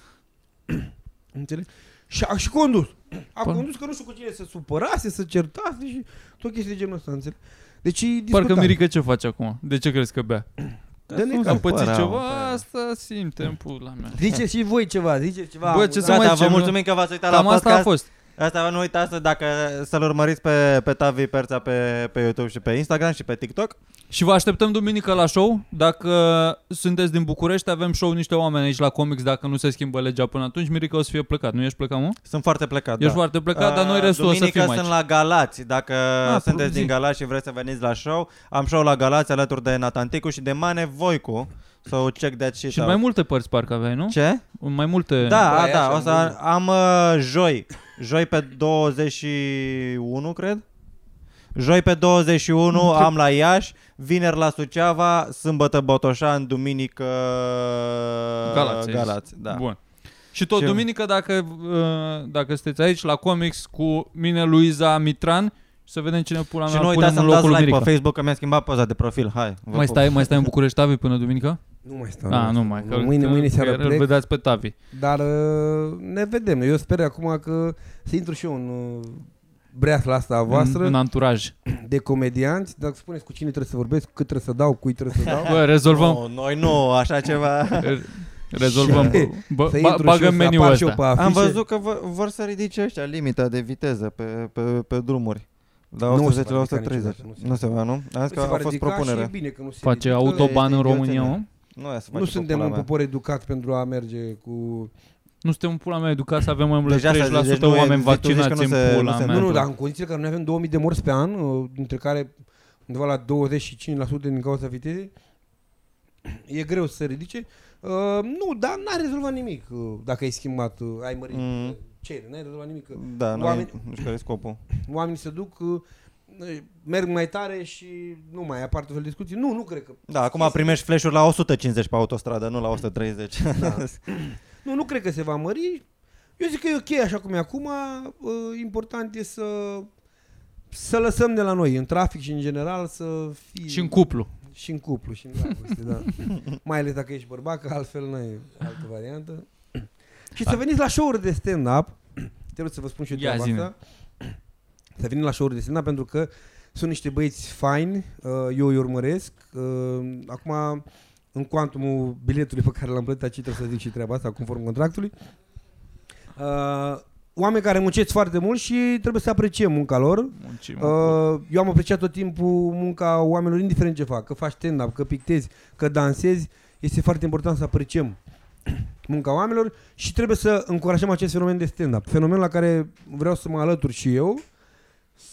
Înțelegi? Și a și condus. A Pa- condus că nu știu cu cine să supărase, să certase și tot chestii de genul ăsta, înțelegi? Deci e Parcă discutabil. Mirica ce face acum? De ce crezi că bea? Dă-ne Nu cap. Am pățit supăra, ceva, mă, asta simte în pula mea. Ziceți și voi ceva, ziceți ceva. Bă, ce să Gata, mai vă zicem, mulțumim că v-ați uitat la Cam asta a podcast. fost. Asta nu uitați să- dacă să-l urmăriți pe, pe Tavi Perța pe, pe YouTube și pe Instagram și pe TikTok. Și vă așteptăm duminică la show. Dacă sunteți din București, avem show niște oameni aici la Comics dacă nu se schimbă legea până atunci. Mirica o să fie plecat. Nu ești plecat, mă? Sunt foarte plecat, Ești da. foarte plecat, dar noi restul o să Duminică fim aici. sunt la Galați. Dacă Ah, sunteți zi. din Galați și vreți să veniți la show, am show la Galați alături de Natanticu și de Mane Voicu. So check that shit Și out. mai multe părți parcă aveai, nu? Ce? Mai multe... Da, Bă, a, e da, așa, o să bun. am uh, joi. Joi pe 21, cred. Joi pe 21 am la Iași, vineri la Suceava, sâmbătă Botoșan, duminică Galați, ai zis. Galați da. Bun. Și tot Și- duminică, dacă, uh, dacă sunteți aici la Comics cu mine, Luiza Mitran, să vedem cine pula Și mea nu punem uitați în să-mi dați locul lui like pe Mirica. Facebook că mi-a schimbat poza de profil. Hai. vă Mai pup. stai, mai stai în București, Tavi, până duminică? Nu mai stau. Ah, nu mai. Că, mâine, că, mâine seara că îl plec, vedeați pe Tavi. dar uh, ne vedem. Eu sper acum că să intru și eu în uh, breasla asta a voastră În, în anturaj. de comedianți. Dacă spuneți cu cine trebuie să vorbesc, cât trebuie să dau, cui trebuie să dau. Bă, rezolvăm. Nu, noi nu, așa ceva. Re- Rezolvăm. Și- Bă, să ba, intru și bagă eu, să meniul apar și eu ăsta. pe afișe. Am văzut că vă, vor să ridice ăștia limita de viteză pe, pe, pe drumuri. La Nu se 110 va la ridica 130. niciodată, nu se Nu se va, nu? Am zis Se că va a fost ridica propunere. Și e bine că nu se Face ridică. autoban în e România, idioțenie. mă? Nu, ia să Nu face suntem pula un mea. popor educat pentru a merge cu... Nu suntem în pula mea educați să avem mai mult Deja de asta 30% zici, nu e- oameni zici, tu zici că vaccinați nu în se- pula nu se- mea. Nu, nu, dar în condițiile în care noi avem 2000 de morți pe an, uh, dintre care undeva la 25% din cauza vitezei, e greu să se ridice. Uh, nu, dar n-a rezolvat nimic uh, dacă ai schimbat, uh, ai mărit Mm. mm. ce, n-ai rezolvat nimic. Uh, Da, nu, Oameni- nu știu care e scopul. Oamenii se duc, uh, merg mai tare și nu mai apar tot fel de discuții. Nu, nu cred că. Da, acum primești flash-uri la 150 pe autostradă, nu la 130. Da. Nu, nu cred că se va mări. Eu zic că e ok așa cum e acum. Uh, Important e să să lăsăm de la noi, în trafic și în general, să fie... Și în cuplu. și în cuplu, și în dragoste, da. Mai ales dacă ești bărbat, că altfel nu e altă variantă. Și să veniți la show-uri de stand-up. Trebuie să vă spun și eu Ia treaba zi-ne. asta. Să veniți la show-uri de stand-up pentru că sunt niște băieți faini, uh, eu îi urmăresc. Uh, Acum, în cuantumul biletului pe care l-am plătit aici, trebuie să zic și treaba asta, conform contractului. Uh, Oameni care muncesc foarte mult și trebuie să apreciem munca lor. Muncim. Uh, Uh, eu am apreciat tot timpul munca oamenilor, indiferent ce fac, că faci stand-up, că pictezi, că dansezi, este foarte important să apreciem munca oamenilor și trebuie să încurajăm acest fenomen de stand-up. Fenomen la care vreau să mă alătur și eu,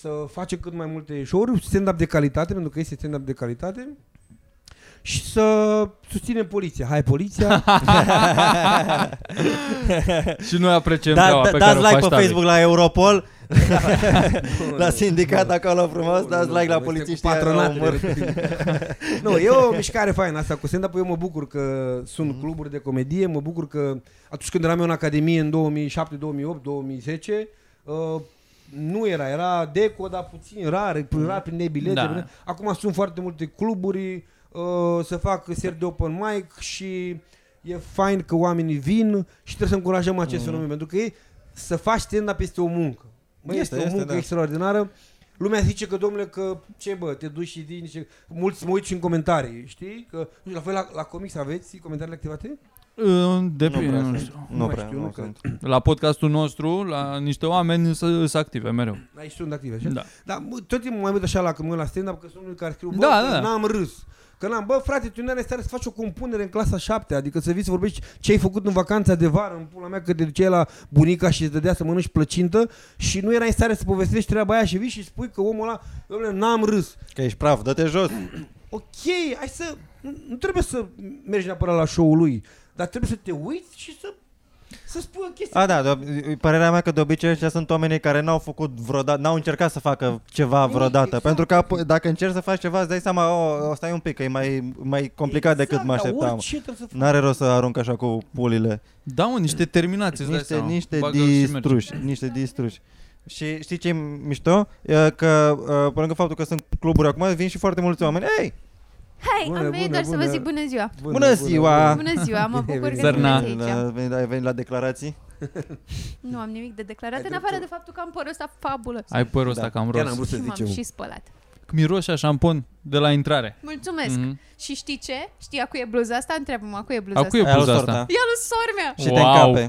să facem cât mai multe show-uri, stand-up de calitate, pentru că este stand-up de calitate, și să susținem poliția. Hai, poliția! și noi apreciem Da, treaba da, pe dați care o like faci pe Tavi. Facebook la Europol, la sindicat acolo frumos, dați like la polițiști. patronatele. nu, e o mișcare faină asta cu stand-up. Eu mă bucur că sunt Mhm. cluburi de comedie, mă bucur că atunci când eram eu în Academie în 2007, 2008, 2010, uh, nu era, era deco, dar puțin rar, rar prin bilete. Da. Da. Acum sunt foarte multe cluburi, uh, să fac seri de open mic și e fain că oamenii vin și trebuie să încurajăm acest Mhm. fenomen, pentru că e, să faci stand-up este o muncă. Bă, Este, este, este o este, muncă da. extraordinară. Lumea zice că, domnule, că ce bă, te duci și zici, mulți mă uit și în comentarii, știi? Că, nu știu, la voi la, la comics aveți comentariile activate? Uh, Depinde, prea nu sunt. știu. Nu mai prea, știu, nu nu sunt. La podcastul nostru, la niște oameni sunt active mereu. Aici sunt active, așa? Da. Dar mă, tot timpul mai uit așa la când mă uit la stand-up, că sunt unii care scriu, bă, Da, că da. n-am râs. Că n-am, bă, frate, tu nu ai stare să faci o compunere în clasa 7 adică să vii să vorbești ce ai făcut în vacanța de vară, în pula mea, că te duceai la bunica și îți dădea să mănânci plăcintă și nu erai în stare să povestești treaba aia și vii și spui că omul ăla, domnule, n-am râs. Că ești praf, dă-te jos. Ok, hai să, nu, nu trebuie să mergi neapărat la show-ul lui, dar trebuie să te uiți și să, să spui o chestie. A, da, de, părerea mea că de obicei ăștia sunt oamenii care n-au făcut vreodată, n-au încercat să facă ceva Nimic, vreodată. exact. Pentru că ap- dacă încerci să faci ceva, îți dai seama, o, o stai un pic, că e mai, mai complicat decât mă dar așteptam. Orice trebuie să faci. N-are rost să arunc așa cu pulile. Da, mă, niște terminații, îți dai Niște, seama. niște Bagă-l și merge. distruși, niște distruși. Și știi ce e mișto? E Că, uh, pe lângă faptul că sunt cluburi acum, vin și foarte mulți oameni. Ei, Hai, Bună, am venit bună, doar să vă bună. zic bună ziua. Bună ziua! Bună ziua, mă Bine bucur că Zărna. sunteți aici. ai venit, ai venit la declarații? Nu am nimic de declarat, Ai în afară de dreptul. faptul că am părul ăsta fabulos. Ai părul ăsta Da. cam Chiar roz. am vrut să și m-am zicem. și spălat. Miroșea șampon de la intrare. Mulțumesc. Mhm. Și știi ce? Știi a cui e bluza asta? Întreabă-mă, a cui e bluza A cui e asta? Aia bluza lui asta? sorta. Ia lui sormea! Și te Wow. încape.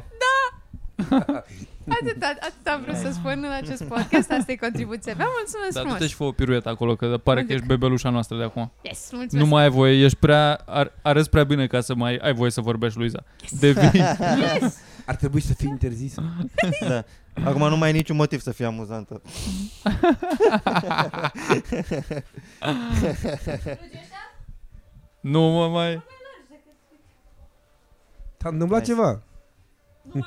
Atât, atât am vrut să spun în acest podcast, asta e contribuția mea. Mulțumesc Dar frumos. du-te și fă o piruetă acolo, că pare Mă că duc. ești bebelușa noastră de acum. Yes, mulțumesc. Nu mai ai voie, ești prea, ar, arăți prea bine ca să mai ai voie să vorbești, Luiza. Devii. Ar trebui să fie interzis. Da. Acum nu mai ai niciun motiv să fie amuzantă. nu mă mai... S-a întâmplat Nice. ceva.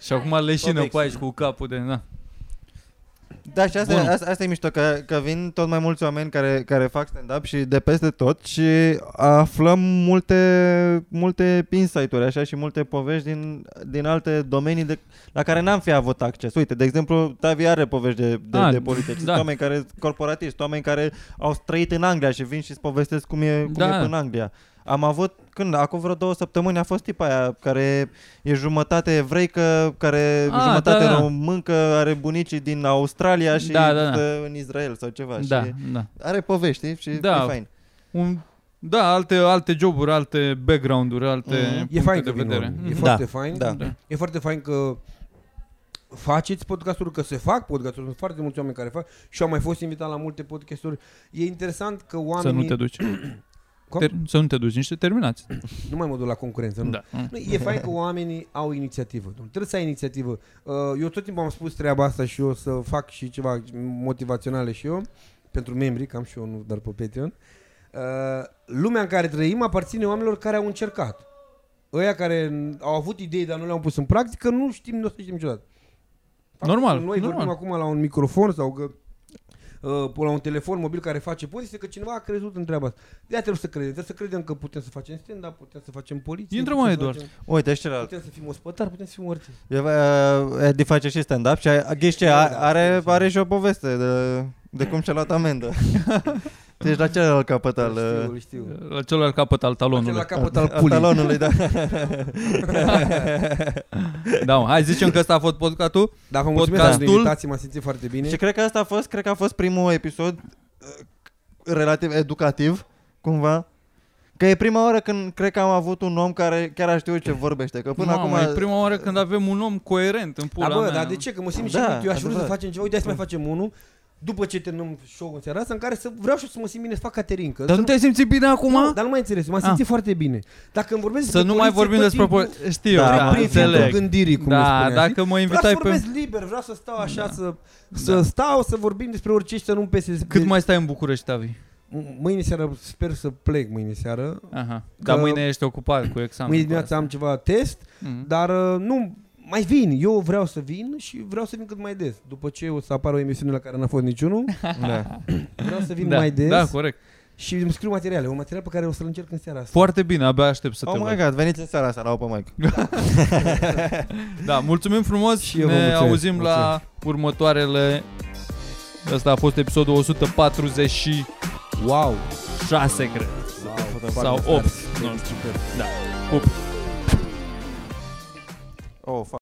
Și acum leșină Povexti. pe aici cu capul de... Na. Da, și asta, Bună. asta, asta e mișto, că, că vin tot mai mulți oameni care, care fac stand-up și de peste tot și aflăm multe, multe insight-uri așa și multe povești din, din alte domenii de, la care n-am fi avut acces. Uite, de exemplu, Tavi are povești de, de, Ah, de politici. Sunt da. oameni care corporatiști, oameni care au trăit în Anglia și vin și îți povestesc cum e, cum Da. e în Anglia. Am avut, când, acum vreo două săptămâni a fost tipa aia care e jumătate evreică, care Ah, jumătate da, da. româncă, are bunicii din Australia și Da, da, da. stă în Israel sau ceva. Da, Și da. are povești știi? și Da. e fain. Un, da, alte, alte joburi, alte background-uri, alte Mhm. puncte E fain de că vin vedere. oameni. E Mhm. foarte Da, fain. da. Da. E foarte fain că faceți podcasturi, că se fac podcasturi. Sunt foarte mulți oameni care fac și eu am mai fost invitat la multe podcasturi. E interesant că Să oamenii... nu te duci. Cum? Ter- să nu te duci, niște terminați. Nu mai mă duc la concurență, nu? Da. Nu, E fain că oamenii au inițiativă. domnule. Trebuie să ai inițiativă. Uh, Eu tot timpul am spus treaba asta și eu o să fac și ceva motivaționale și eu, pentru membrii, cam și eu, nu doar pe Patreon. Uh, Lumea în care trăim aparține oamenilor care au încercat. Ăia care au avut idei, dar nu le-au pus în practică, nu știm, nu o să știm niciodată. Faptul Normal, că Noi normal. vorbim acum la un microfon sau că uh, la un telefon mobil care face post, este că cineva a crezut în treaba asta. De-aia trebuie să credem. Trebuie să credem că putem să facem stand-up, putem să facem poliție. Intră, putem mă, să Eduard. facem- Uite, și celălalt. Putem să fim ospătari, putem să fim orice. E, uh, Edi face și stand-up și a- ghiși ce, a- are, are și o poveste de, de cum și-a luat amendă. Tu ești la celălalt capăt al, știu, uh, îl știu. La celălalt capăt al talonului. Acela capăt al al pulii. talonului, da. Da, mă, hai zicem că ăsta a fost podcastul. Da, vă mulțumesc Podcastul- pentru invitație, m-am simțit foarte bine. și cred că asta a fost, cred că a fost primul episod uh, relativ educativ, cumva. Că e prima oară când cred că am avut un om care chiar a știut ce vorbește. Că până Mamă, acum... e prima oară când avem un om coerent în pula Da, bă, mea. dar de ce? Că mă simt și Da, da, eu aș vrea să adevărat. facem ceva. Uite, hai să mai facem unul. După ce terminăm show în seara asta, în care să vreau și eu să mă simt bine să fac caterincă. Dar Să nu te-ai simțit bine acum? Nu, dar nu mai înțeles, m-am Ah. simțit foarte bine. Dacă îmi vorbesc Să despre nu mai poliție, vorbim tot despre... timpul- Po- știu, Da, da, mă, prin filtrul înțeleg. gândirii, cum îi Da, spunea, dacă știi? mă Vreau invitai să pe... vorbesc liber, vreau să stau așa, Da. să, să stau, să vorbim despre orice și să nu-mi pese. Cât mai stai în București, Tavi? Mâine seară sper să plec mâine seară. Aha. Dar mâine ești ocupat cu examen. Mâine dimineața am ceva test, Mhm. dar uh, nu, mai vin. Eu vreau să vin și vreau să vin cât mai des. După ce o să apară o emisiune la care n-a fost niciunul, Da. vreau să vin da, mai des Da, corect. și îmi scriu materiale. Un material pe care o să-l încerc în seara asta. Foarte bine, abia aștept să te Oh my văd. god, veniți în seara asta la Open Mic. Da, mulțumim frumos Și și eu vă ne mulțumesc, auzim la următoarele... Ăsta a fost episodul 146, Wow! cred. wow. Sau 8, nu știu. Da. Pup. Oh, fuck.